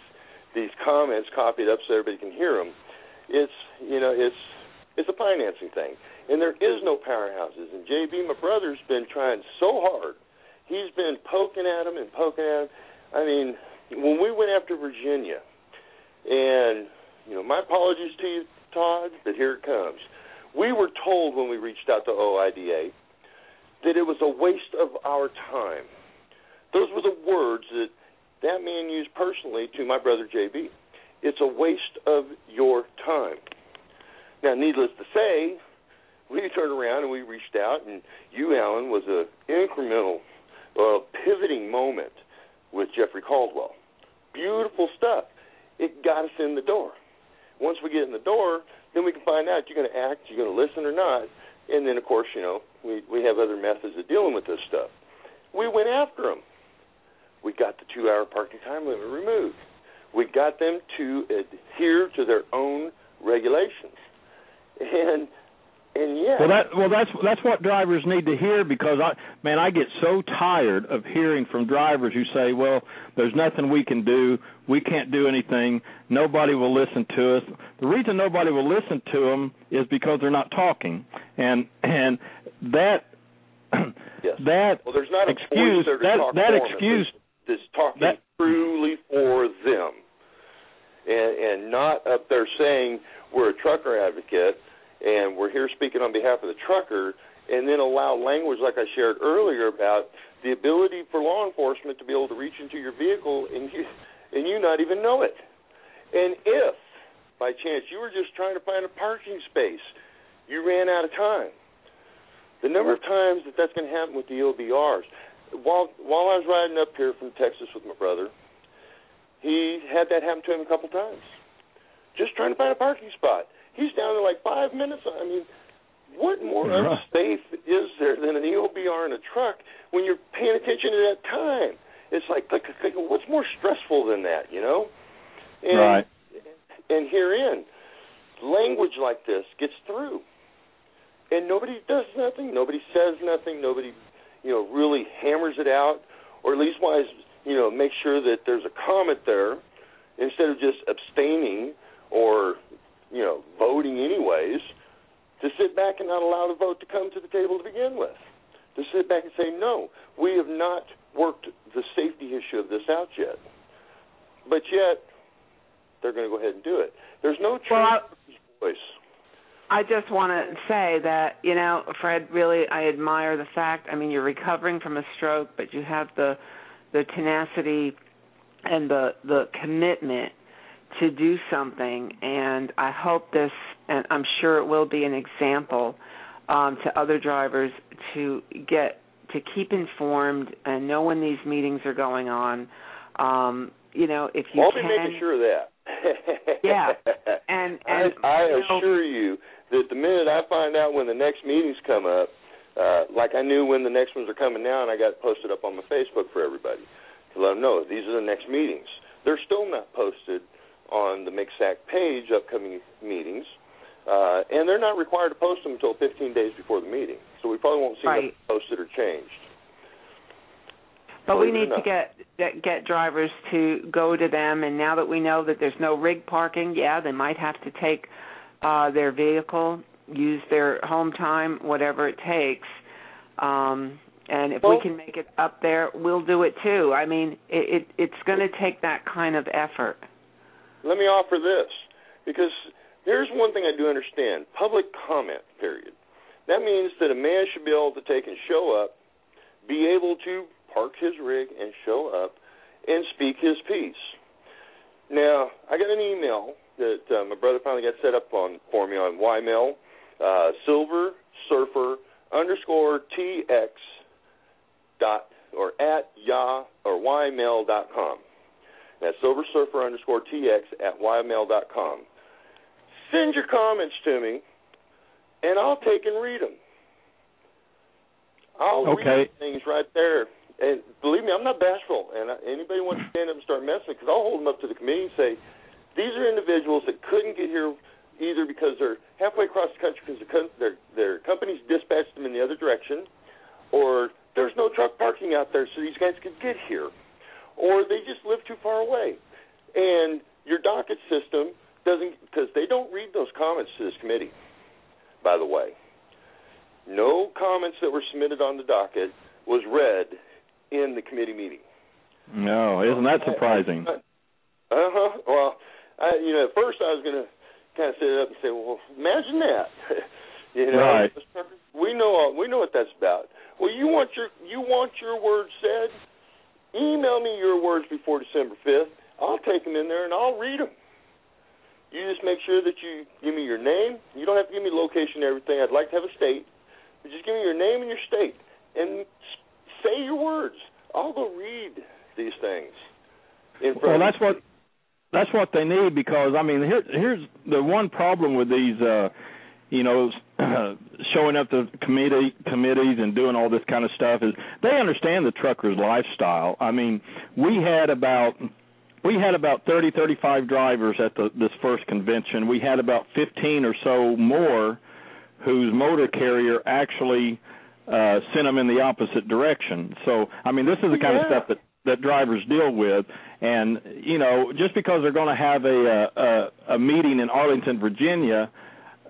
these comments copied up so everybody can hear them. It's you know it's it's a financing thing, and there is no powerhouses. And JB, my brother's been trying so hard. He's been poking at him and poking at him. I mean, when we went after Virginia, and you know, my apologies to you, Todd, but here it comes. We were told when we reached out to OOIDA that it was a waste of our time. Those were the words that that man used personally to my brother JB. It's a waste of your time. Now, needless to say, we turned around and we reached out, and you, Alan, was a incremental, uh, pivoting moment with Jeffrey Caldwell. Beautiful stuff. It got us in the door. Once we get in the door, then we can find out you're going to act, you're going to listen or not, and then of course, you know, we we have other methods of dealing with this stuff. We went after them. We got the two-hour parking time limit removed. We got them to adhere to their own regulations, and and yeah, Well, that well that's that's what drivers need to hear because I man I get so tired of hearing from drivers who say, "Well, there's nothing we can do. We can't do anything. Nobody will listen to us." The reason nobody will listen to them is because they're not talking, and and that yes. that well, there's not excuse voice there to that talk that excuse that's talking that- truly for them, and and not up there saying we're a trucker advocate and we're here speaking on behalf of the trucker, and then allow language like I shared earlier about the ability for law enforcement to be able to reach into your vehicle and you and you not even know it. And if by chance you were just trying to find a parking space, you ran out of time. The number of times that that's going to happen with the OBRs. While while I was riding up here from Texas with my brother, he had that happen to him a couple times. Just trying to find a parking spot. He's down there like five minutes. I mean, what more Right. unsafe is there than an EOBR in a truck when you're paying attention to that time? It's like, like, like what's more stressful than that, you know? And, right. And herein, language like this gets through, and nobody does nothing. Nobody says nothing. Nobody, you know, really hammers it out, or at least wise, you know, make sure that there's a comment there instead of just abstaining or, you know, voting anyways. To sit back and not allow the vote to come to the table to begin with. To sit back and say, no, we have not worked the safety issue of this out yet. But yet, they're going to go ahead and do it. There's no choice. Well, I just want to say that you know, Fred. Really, I admire the fact. I mean, you're recovering from a stroke, but you have the the tenacity and the the commitment to do something. And I hope this, and I'm sure it will be an example um, to other drivers to get to keep informed and know when these meetings are going on. Um, you know, if you I'll can, be making sure of that. yeah, and and I, I you know, assure you that the minute I find out when the next meetings come up, uh, like I knew when the next ones are coming now, and I got it posted up on my Facebook for everybody to let them know these are the next meetings. They're still not posted on the MCSAC page, upcoming meetings, uh, and they're not required to post them until 15 days before the meeting. So we probably won't see Right. them posted or changed. But we Believe or need to get get- get drivers to go to them, and now that we know that there's no rig parking, yeah, they might have to take uh, their vehicle, use their home time, whatever it takes. Um, and if Well- we can make it up there, we'll do it too. I mean, it, it it's going to take that kind of effort. Let me offer this because here's one thing I do understand: public comment. Period. That means that a man should be able to take and show up, be able to park his rig and show up and speak his piece. Now, I got an email that uh, my brother finally got set up on for me on Ymail, uh, Silver Surfer underscore TX dot or at ya or ymail dot com. That's Silver Surfer underscore TX at ymail dot com. Send your comments to me, and I'll take and read them. I'll Okay. read things right there. And believe me, I'm not bashful. And anybody wants to stand up and start messing, because I'll hold them up to the committee and say, these are individuals that couldn't get here either because they're halfway across the country because their, co- their their companies dispatched them in the other direction, or there's no truck parking out there so these guys could get here, or they just live too far away. And your docket system doesn't because they don't read those comments to this committee. By the way, no comments that were submitted on the docket was read in the committee meeting. No, isn't that surprising? Uh huh. Well, I, you know, at first I was going to kind of set it up and say, well, imagine that. you know, Right. we know we know what that's about. Well, you want your you want your words said? Email me your words before December fifth. I'll take them in there and I'll read them. You just make sure that you give me your name. You don't have to give me location and everything. I'd like to have a state, but just give me your name and your state and say your words. I'll go read these things. In Well, front of that's what that's what they need because I mean here here's the one problem with these uh you know showing up to committee committees and doing all this kind of stuff is they understand the trucker's lifestyle. I mean, we had about we had about 30 35 drivers at the this first convention. We had about 15 or so more whose motor carrier actually uh sent them in the opposite direction. So, I mean, this is the kind of stuff that that drivers deal with and you know just because they're going to have a a a meeting in Arlington, Virginia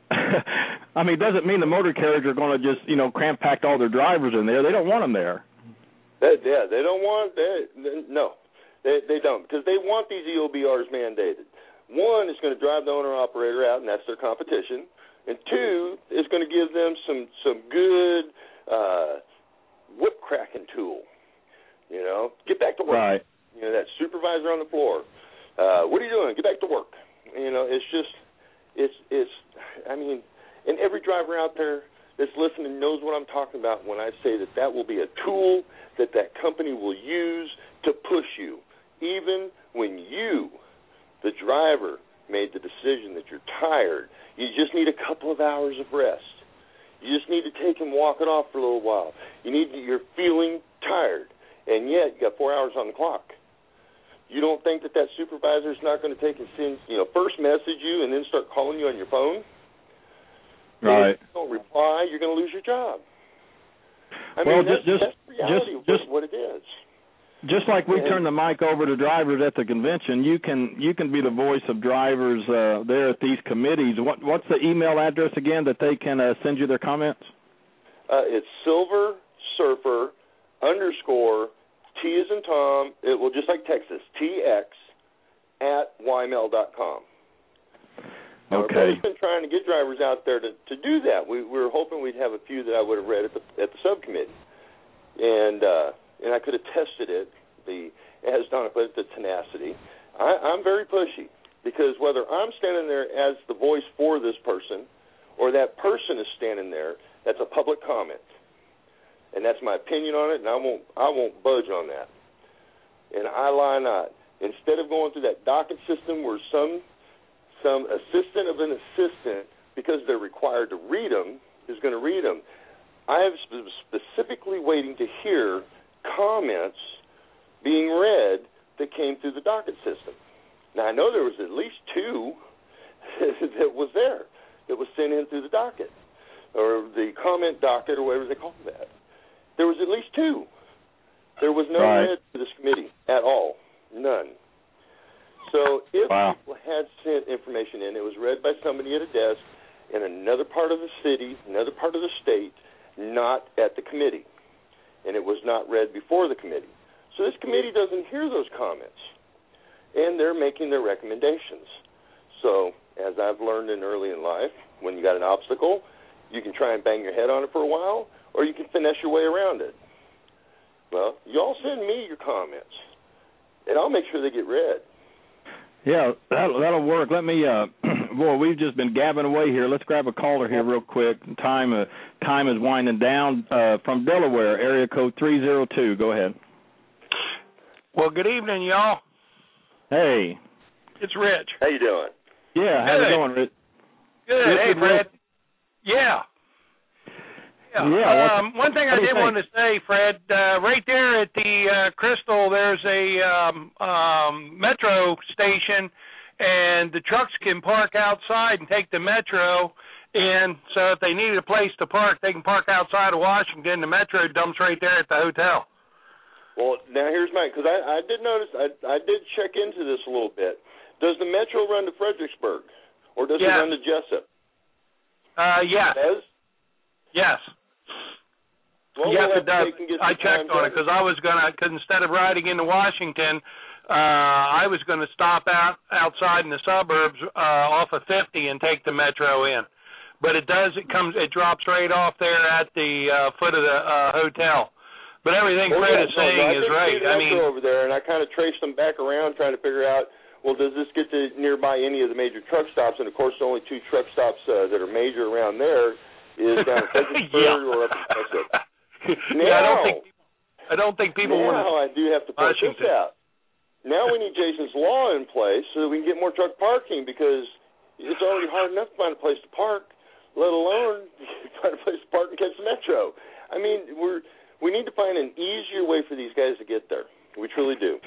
I mean, it doesn't mean the motor carriers are going to just, you know, cramp pack all their drivers in there. They don't want them there. They, yeah, they don't want they, they- no, they they don't because they want these EOBRs mandated. One is going to drive the owner operator out, and that's their competition. And two is going to give them some some good uh, whip cracking tool. You know, get back to work. Right. You know, that supervisor on the floor. Uh, what are you doing? Get back to work. You know, it's just, it's, it's. I mean, and every driver out there that's listening knows what I'm talking about when I say that that will be a tool that that company will use to push you, even when you, the driver, made the decision that you're tired. You just need a couple of hours of rest. You just need to take and walk it off for a little while. You need to, you're feeling tired, and yet you got four hours on the clock. You don't think that that supervisor is not going to take and send, you know, first message you and then start calling you on your phone? Right. And if you don't reply, you're going to lose your job. I well, mean, that's, just that's the reality just of just what, what it is. Just like we And- turn the mic over to drivers at the convention, you can you can be the voice of drivers uh, there at these committees. What what's the email address again that they can uh, send you their comments? Uh, it's Silver Surfer underscore T is in Tom. It will just like Texas TX at ymail dot com. Okay. board's been trying to get drivers out there to to do that. We, we were hoping we'd have a few that I would have read at the at the subcommittee, and uh, and I could have tested it. The as Donna put it, the tenacity. I, I'm very pushy because whether I'm standing there as the voice for this person, or that person is standing there, that's a public comment, and that's my opinion on it, and I won't I won't budge on that. And I lie not. Instead of going through that docket system where some some assistant of an assistant, because they're required to read them, is going to read them. I have sp- specifically waiting to hear comments being read that came through the docket system. Now I know there was at least two that was there that was sent in through the docket or the comment docket or whatever they call that. There was at least two. There was no Right. read to this committee at all. None. So if Wow. people had sent information in, it was read by somebody at a desk in another part of the city, another part of the state, not at the committee. And it was not read before the committee. So this committee doesn't hear those comments. And they're making their recommendations. So, as I've learned in early in life, when you got an obstacle, you can try and bang your head on it for a while, or you can finesse your way around it. Well, y'all send me your comments, and I'll make sure they get read. Yeah, that'll that'll work. Let me uh boy, we've just been gabbing away here. Let's grab a caller here real quick. Time uh, time is winding down uh from Delaware, area code 302. Go ahead. Well, good evening, y'all. Hey. It's Rich. How you doing? Yeah, how's it Good. going, Rich? Good. Rich hey, with Will- Fred. Yeah. Yeah. Yeah, Um, one thing I did think? want to say, Fred, uh, right there at the uh, Crystal, there's a um, um, metro station, and the trucks can park outside and take the metro. And so, if they needed a place to park, they can park outside of Washington. The metro dumps right there at the hotel. Well, now here's my because I, I did notice I I did check into this a little bit. Does the metro run to Fredericksburg, or does Yes. it run to Jessup? Uh, yes, Does? yes. Well, yes, we'll it does. take and get I checked on it because I was gonna, cause instead of riding into Washington, uh, I was gonna stop out outside in the suburbs uh, off of 50 and take the metro in. But it does. It comes. It drops right off there at the uh, foot of the uh, hotel. But everything Fred yeah, is no, saying no, is right. I mean, over there, and I kind of traced them back around, trying to figure out. Well, does this get to nearby any of the major truck stops? And of course, the only two truck stops uh, that are major around there is down in Fredericksburg yeah. or up in Jessup. yeah, I don't think. I don't think people want to. now. I do have to point this out. Now we need Jason's law in place so that we can get more truck parking because it's already hard enough to find a place to park, let alone find a place to park and catch the metro. I mean, we're we need to find an easier way for these guys to get there. We truly do.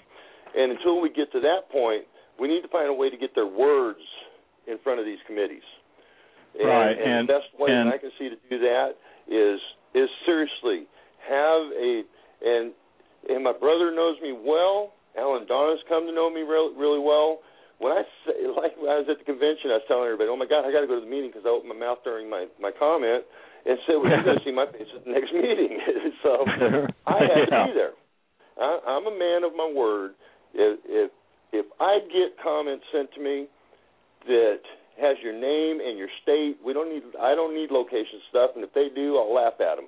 And until we get to that point, we need to find a way to get their words in front of these committees. And, Right, and, and- the best way and- that I can see to do that is is seriously have a and and my brother knows me well. Alan Donna's come to know me really, really well. When I say, like when I was at the convention, I was telling everybody, "Oh my God, I got to go to the meeting because I opened my mouth during my my comment and said, you're going to see my face at the next meeting." so I had Yeah. to be there. I, I'm a man of my word. If if if I get comments sent to me that has your name and your state, we don't need. I don't need location stuff, and if they do, I'll laugh at them.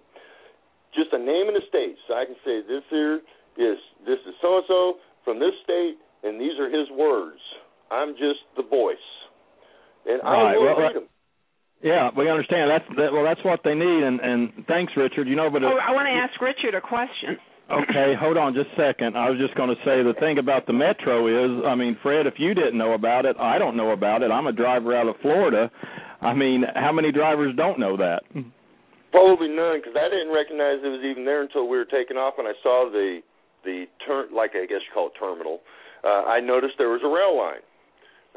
Just a name and a state, so I can say this here is this is so and so from this state, and these are his words. I'm just the voice, and Right, I will well, read them. Yeah, we understand. That's that, well, that's what they need. And and thanks, Richard. You know, but uh, Oh, I want to ask Richard a question. Okay, hold on just a second. I was just going to say the thing about the metro is, I mean, Fred, if you didn't know about it, I don't know about it. I'm a driver out of Florida. I mean, how many drivers don't know that? Probably none, because I didn't recognize it was even there until we were taking off, and I saw the the turn, like I guess you call it terminal, uh, I noticed there was a rail line.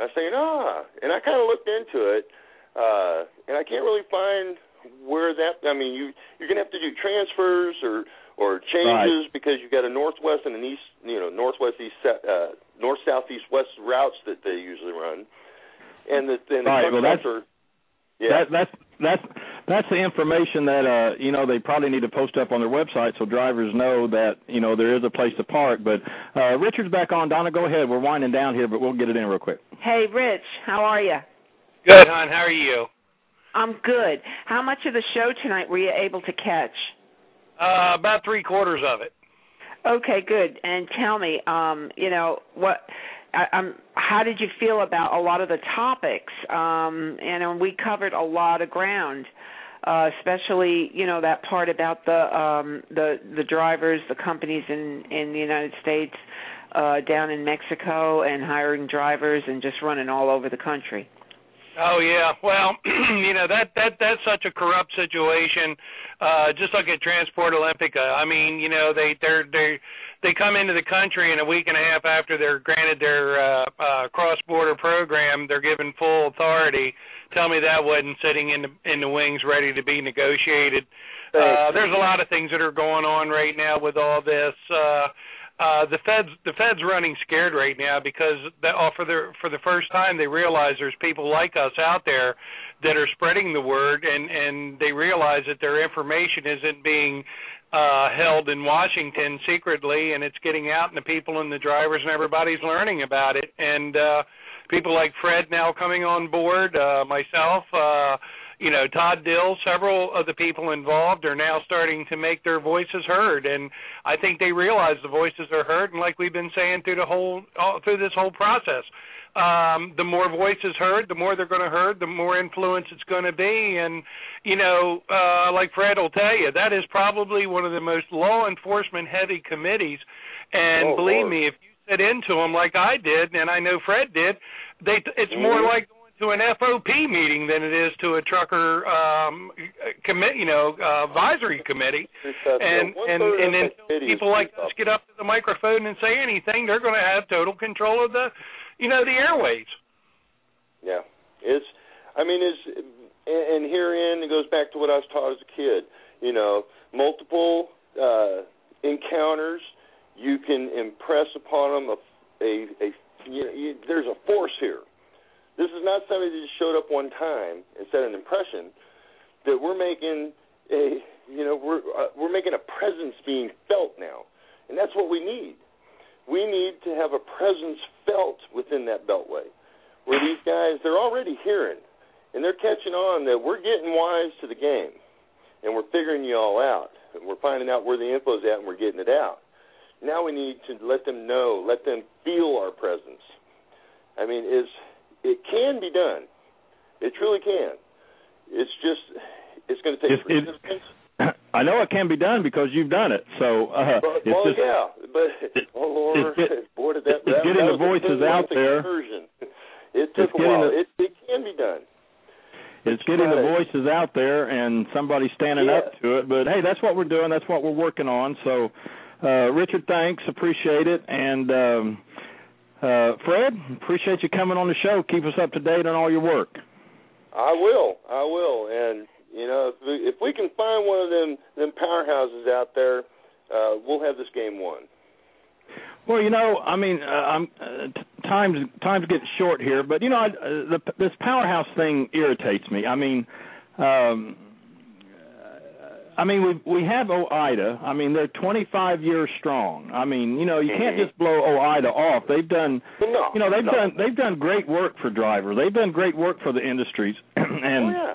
I was saying, ah, and I kind of looked into it, uh, and I can't really find where that. I mean, you you're gonna have to do transfers or or changes Right. because you've got a northwest and an east, you know, northwest east, uh, north south east west routes that they usually run, and the and the Right, well, that's- trucks are- yeah. That, that's that's that's the information that uh you know they probably need to post up on their website so drivers know that you know there is a place to park. But uh Richard's back on. Donna, go ahead. We're winding down here, but we'll get it in real quick. Hey, Rich, how are you? Good, hon. How are you? I'm good. How much of the show tonight were you able to catch? Uh, about three quarters of it. Okay, good. And tell me, um, you know, what I, um how did you feel about a lot of the topics? Um, and uh, we covered a lot of ground. Uh, especially, you know, that part about the um the the drivers, the companies in in the United States, uh down in Mexico and hiring drivers and just running all over the country. Oh yeah, well, you know that that that's such a corrupt situation. Uh, just look at Transport Olympica. I mean, you know they they're they they come into the country and a week and a half after they're granted their uh, uh, cross-border program, they're given full authority. Tell me that wasn't sitting in the in the wings ready to be negotiated. Uh, there's a lot of things that are going on right now with all this. Uh, uh the feds the feds running scared right now because that oh, for the for the first time they realize there's people like us out there that are spreading the word and and they realize that their information isn't being uh held in Washington secretly and it's getting out and the people and the drivers and everybody's learning about it. And uh people like Fred now coming on board uh myself uh you know Todd Dill, several of the people involved are now starting to make their voices heard, and I think they realize the voices are heard. And like we've been saying through the whole all, through this whole process, um, the more voices heard, the more they're going to heard, the more influence it's going to be. And you know, uh, like Fred will tell you, that is probably one of the most law enforcement heavy committees. And Oh, believe Lord. me, if you sit into them like I did, and I know Fred did, they it's more Mhm. like to an FOP meeting than it is to a trucker um commit you know uh, advisory committee and and and until people like us get up to the microphone and say anything they're going to have total control of the you know the airwaves Yeah, it's. I mean, it's. And and herein it goes back to what I was taught as a kid. You know, multiple uh, encounters. You can impress upon them a a, a you, you, there's a force here. This is not somebody that just showed up one time and set an impression. That we're making a you know we're uh, we're making a presence being felt now, and that's what we need. We need to have a presence felt within that beltway where these guys they're already hearing and they're catching on that we're getting wise to the game and we're figuring you all out and we're finding out where the info's at and we're getting it out. Now we need to let them know, let them feel our presence. I mean, is it can be done. It truly can. It's just it's going to take It's- it's- persistence. I know it can be done because you've done it. So uh But, it's well, just yeah, but it- oh Lord, it's get- boy, did that, it's that getting that the voices out there. excursion. It took It's a while. the- it, it can be done. it's getting the voices out there and somebody standing Yeah. up to it. But hey, that's what we're doing. That's what we're working on. So, uh, Richard, thanks, appreciate it, and um, uh, Fred, appreciate you coming on the show. Keep us up to date on all your work. I will. I will. And you know, if we, if we can find one of them them powerhouses out there, uh, we'll have this game won. Well, you know, I mean, uh, I'm uh, t- times times get short here, but you know, I, uh, the this powerhouse thing irritates me. I mean, um I mean, we we have OOIDA. I mean, they're 25 years strong. I mean, you know, you can't Mhm. just blow OOIDA off. They've done, No, you know, they've no. done they've done great work for drivers. They've done great work for the industries, and oh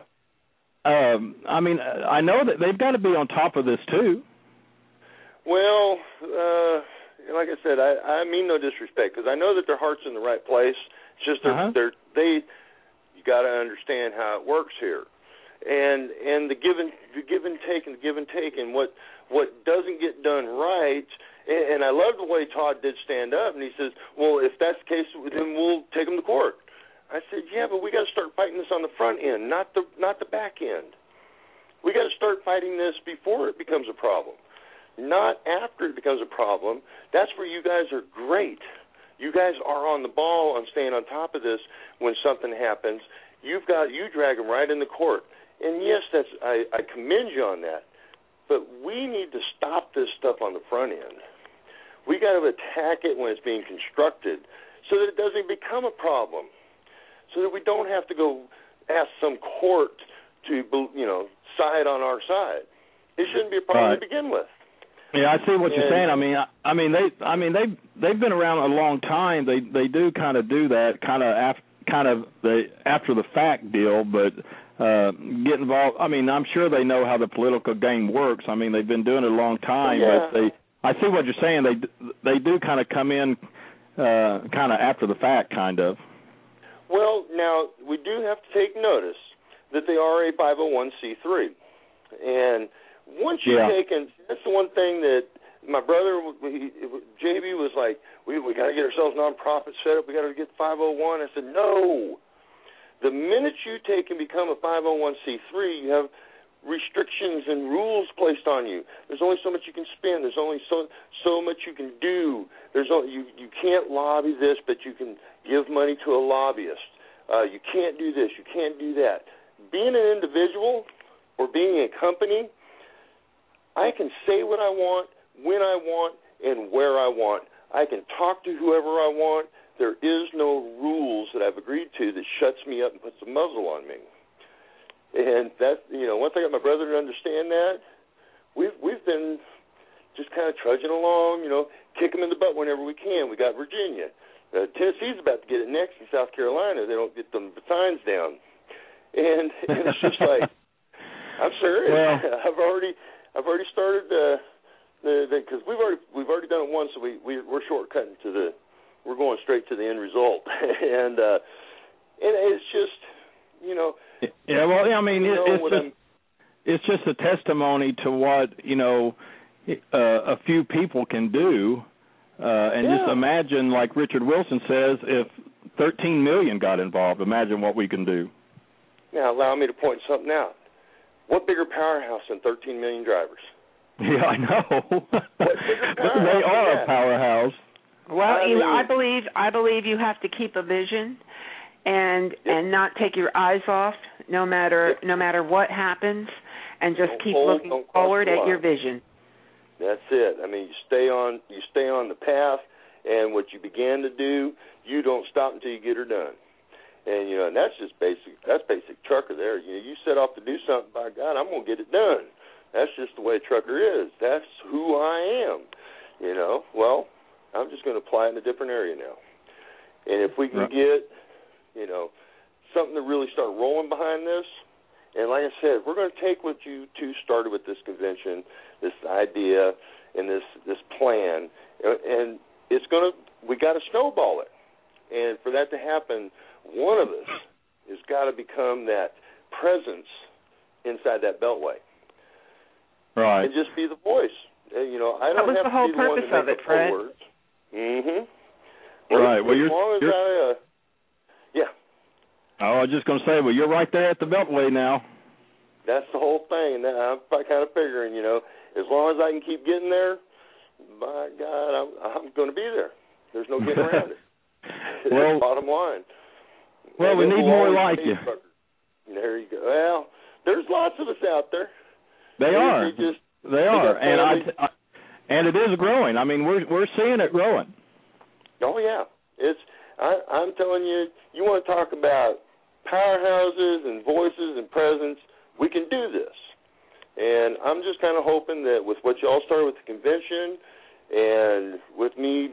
yeah. um I mean, I know that they've got to be on top of this too. Well, uh, like I said, I, I mean no disrespect because I know that their heart's in the right place. It's just they're, Uh-huh. they're they. You got to understand how it works here, and and the give and the give and take and the give and take and what what doesn't get done right. And, I love the way Todd did stand up, and he says, "Well, if that's the case, then we'll take them to court." I said, "Yeah, but we got to start fighting this on the front end, not the not the back end. We got to start fighting this before it becomes a problem." not after it becomes a problem. That's where you guys are great. You guys are on the ball on staying on top of this when something happens. You've got you drag them right in the court, and yes, that's I, I commend you on that. But we need to stop this stuff on the front end. We got to attack it when it's being constructed, so that it doesn't become a problem, so that we don't have to go ask some court to you know side on our side. It shouldn't be a problem Right. to begin with. Yeah, I see what you're saying. I mean, I, I mean they, I mean they, they've been around a long time. They, they do kind of do that, kind of af, kind of the after the fact deal, but uh get involved. I mean, I'm sure they know how the political game works. I mean, they've been doing it a long time, Yeah. but they, I see what you're saying. They, they do kind of come in, uh kind of after the fact, kind of. Well, now we do have to take notice that they are a 501c3, and once you Yeah. take and that's the one thing that my brother he, JB was like, we we got to get ourselves nonprofit set up. We got to get 501. I said no. The minute you take and become a 501c3, you have restrictions and rules placed on you. There's only so much you can spend. There's only so so much you can do. There's only, you you can't lobby this, but you can give money to a lobbyist. Uh, you can't do this. You can't do that. Being an individual or being a company, I can say what I want, when I want, and where I want. I can talk to whoever I want. There is no rules that I've agreed to that shuts me up and puts a muzzle on me. And that you know, once I got my brother to understand that, we've we've been just kind of trudging along, you know, kick them in the butt whenever we can. We got Virginia. Uh, Tennessee's about to get it next in South Carolina. They don't get them signs down, and, and it's just like I'm serious. Well- I've already I've already started uh, the because we've already we've already done it once, so we, we we're shortcutting to the we're going straight to the end result, and uh, and it's just you know Yeah, well, I mean, it, it's just I'm it's just a testimony to what you know uh, a few people can do, uh, and just imagine, like Richard Wilson says, if 13 million got involved, imagine what we can do. now allow me to point something out. What bigger powerhouse than 13 million drivers? Yeah, I know. they are a powerhouse. Well, I mean- I believe I believe you have to keep a vision and and not take your eyes off no matter no matter what happens and just keep hold- looking forward at your vision. That's it. I mean, you stay on you stay on the path, and what you began to do, you don't stop until you get her done. And you know, and that's just basic. That's basic trucker there. You know, you set off to do something. By God, I'm gonna get it done. That's just the way a trucker is. That's who I am. You know. Well, I'm just gonna apply it in a different area now. And if we can Right. get, you know, something to really start rolling behind this, and like I said, we're going to take what you two started with this convention, this idea, and this this plan, and- and it's going to we got to snowball it. And for that to happen, one of us has got to become that presence inside that beltway Right. and just be the voice. You know, I don't was have the to whole be the one purpose to of make it, up Fred. the words. Mhm. Right. As, Well, you're- long as you're- I, uh, yeah, Oh, I was just to say, well, you're right there at the Beltway now. That's the whole thing. And I'm kind of figuring, you know, as long as I can keep getting there, by God, I'm I'm going to be there. There's no getting around it. That's Well- bottom line. Well, And we need more like you. There you go. Well, there's lots of us out there. They are. They just They are, and I. I and it is growing. I mean, we're we're seeing it growing. Oh yeah, it's. I, I'm telling you, you want to talk about powerhouses and voices and presence. We can do this, and I'm just kind of hoping that with what y'all started with the convention, and with me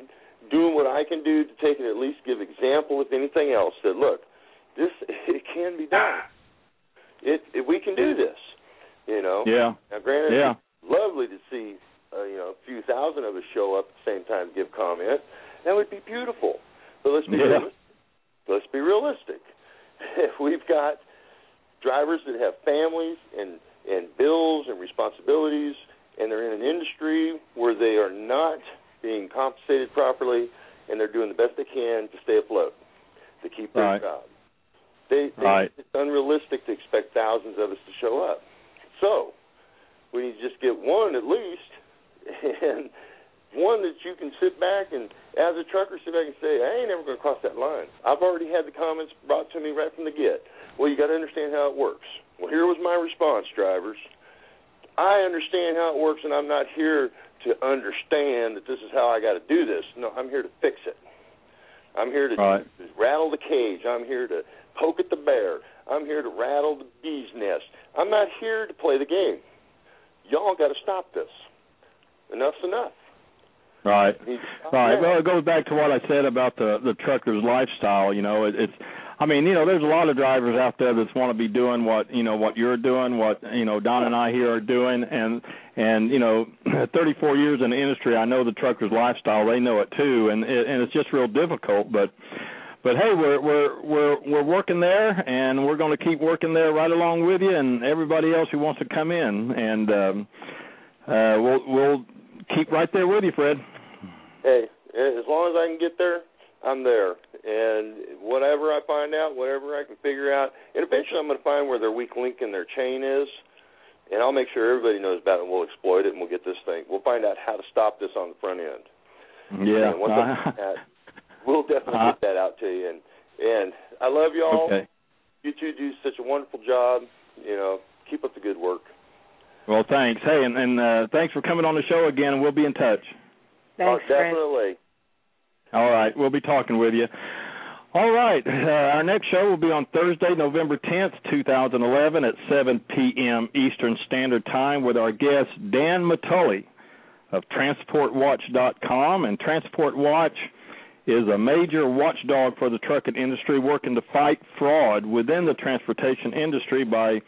doing what I can do to take and at least give example, if anything else, that look, this it can be done. It, it we can do this. You know. Yeah. Now, granted, Yeah. it's lovely to see uh, you know a few thousand of us show up at the same time to give comment. That would be beautiful. But let's be Yeah. realistic. let's be realistic. If we've got drivers that have families and and bills and responsibilities, and they're in an industry where they are not being compensated properly, and they're doing the best they can to stay afloat, to keep their Right. job. They, they Right. it's unrealistic to expect thousands of us to show up. So we need to just get one at least and one that you can sit back and, as a trucker, sit back and say, I ain't never going to cross that line. I've already had the comments brought to me right from the get. Well, you got to understand how it works. Well, here was my response, drivers. I understand how it works, and I'm not here to understand that this is how I got to do this. No, I'm here to fix it. I'm here to right. rattle the cage. I'm here to poke at the bear. I'm here to rattle the bee's nest. I'm not here to play the game. Y'all got to stop this. Enough's enough. Right. Right. Well, it goes back to what I said about the the trucker's lifestyle. You know, it, it's. I mean, you know, there's a lot of drivers out there that want to be doing what you know what you're doing, what you know Don and I here are doing, and and you know, 34 years in the industry, I know the trucker's lifestyle. They know it too, and it, and it's just real difficult. But but hey, we're we're we're we're working there, and we're going to keep working there right along with you, and everybody else who wants to come in, and um, uh, we'll we'll keep right there with you, Fred hey, as long as I can get there, I'm there. And whatever I find out, whatever I can figure out, and eventually I'm going to find where their weak link in their chain is, and I'll make sure everybody knows about it. and We'll exploit it, and we'll get this thing. We'll find out how to stop this on the front end. Yeah. And once uh, that, we'll definitely uh, get that out to you. And and I love y'all. Okay. You two do such a wonderful job. You know, keep up the good work. Well, thanks. Hey, and, and uh, thanks for coming on the show again. And we'll be in touch. Thanks, oh, definitely. All right, we'll be talking with you. All right, uh, our next show will be on Thursday, November 10th, 2011 at 7 p.m. Eastern Standard Time with our guest Dan Matully of TransportWatch.com. And Transport Watch is a major watchdog for the trucking industry working to fight fraud within the transportation industry by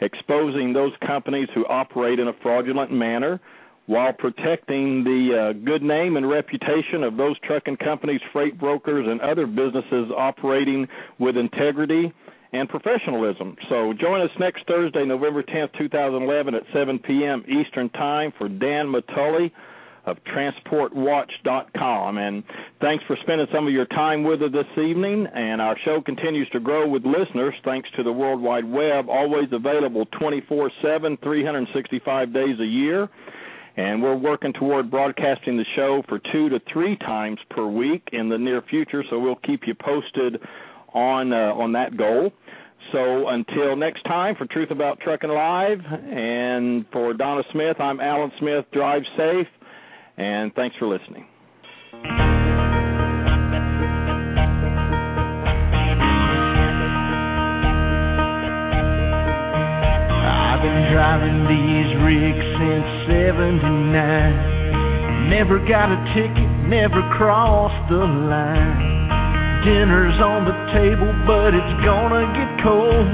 exposing those companies who operate in a fraudulent manner while protecting the uh, good name and reputation of those trucking companies, freight brokers, and other businesses operating with integrity and professionalism. So join us next Thursday, November 10th, 2011 at 7 p.m. Eastern Time for Dan Matully of transportwatch.com. And thanks for spending some of your time with us this evening. And our show continues to grow with listeners thanks to the World Wide Web, always available 24 7, 365 days a year and we're working toward broadcasting the show for two to three times per week in the near future. So we'll keep you posted on uh, on that goal. So until next time, for Truth About Trucking Live, and for Donna Smith, I'm Alan Smith. Drive safe, and thanks for listening. I've been driving these rigs since 79. Never got a ticket, never crossed the line. Dinner's on the table, but it's gonna get cold.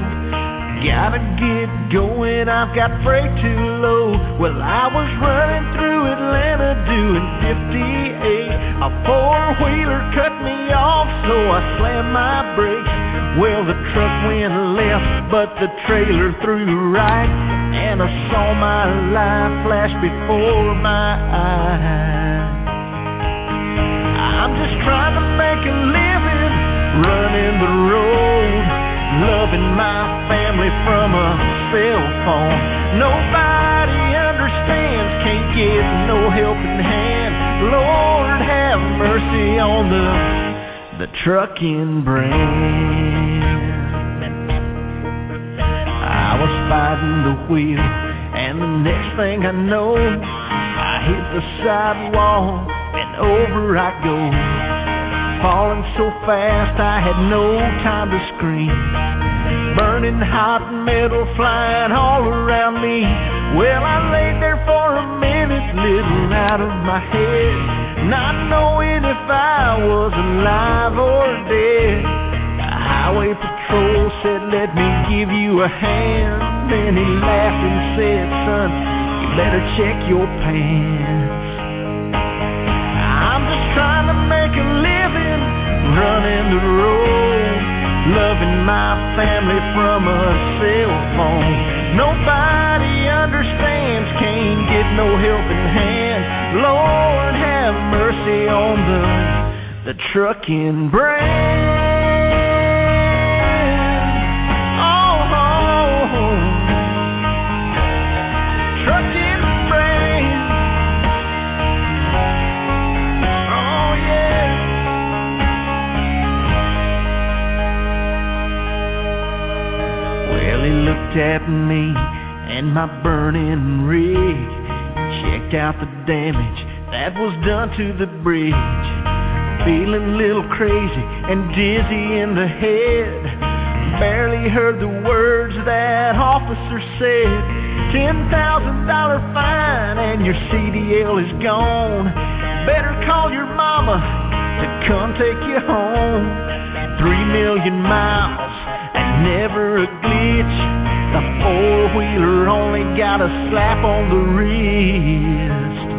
Gotta get going, I've got freight too low. Well, I was running through Atlanta doing 58. A four wheeler cut me off, so I slammed my brakes. Well, the truck went left, but the trailer threw right and I saw my life flash before my eyes. I'm just trying to make a living, running the road, loving my family from a cell phone. Nobody understands, can't get no helping hand. Lord have mercy on the the trucking brand. I was fighting the wheel, and the next thing I know, I hit the sidewall and over I go. Falling so fast I had no time to scream. Burning hot metal flying all around me. Well, I laid there for a minute, little out of my head, not knowing if I was alive or dead. A highway patrol said, Let me give you a hand. Then he laughed and said, Son, you better check your pants. I'm just trying to make a living, running the road, loving my family from a cell phone. Nobody understands, can't get no helping hand. Lord have mercy on the the trucking brand. At me and my burning rig. Checked out the damage that was done to the bridge. Feeling a little crazy and dizzy in the head. Barely heard the words that officer said. Ten thousand dollar fine and your CDL is gone. Better call your mama to come take you home. Three million miles and never a glitch. The four wheeler only got a slap on the wrist.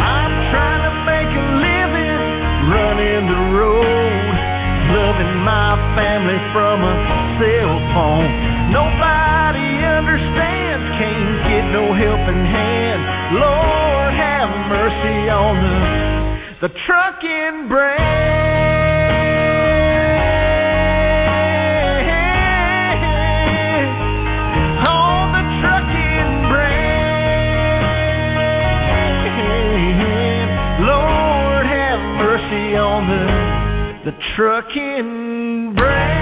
I'm trying to make a living, running the road, loving my family from a cell phone. Nobody understands, can't get no helping hand. Lord have mercy on the the trucking brand. The trucking brand.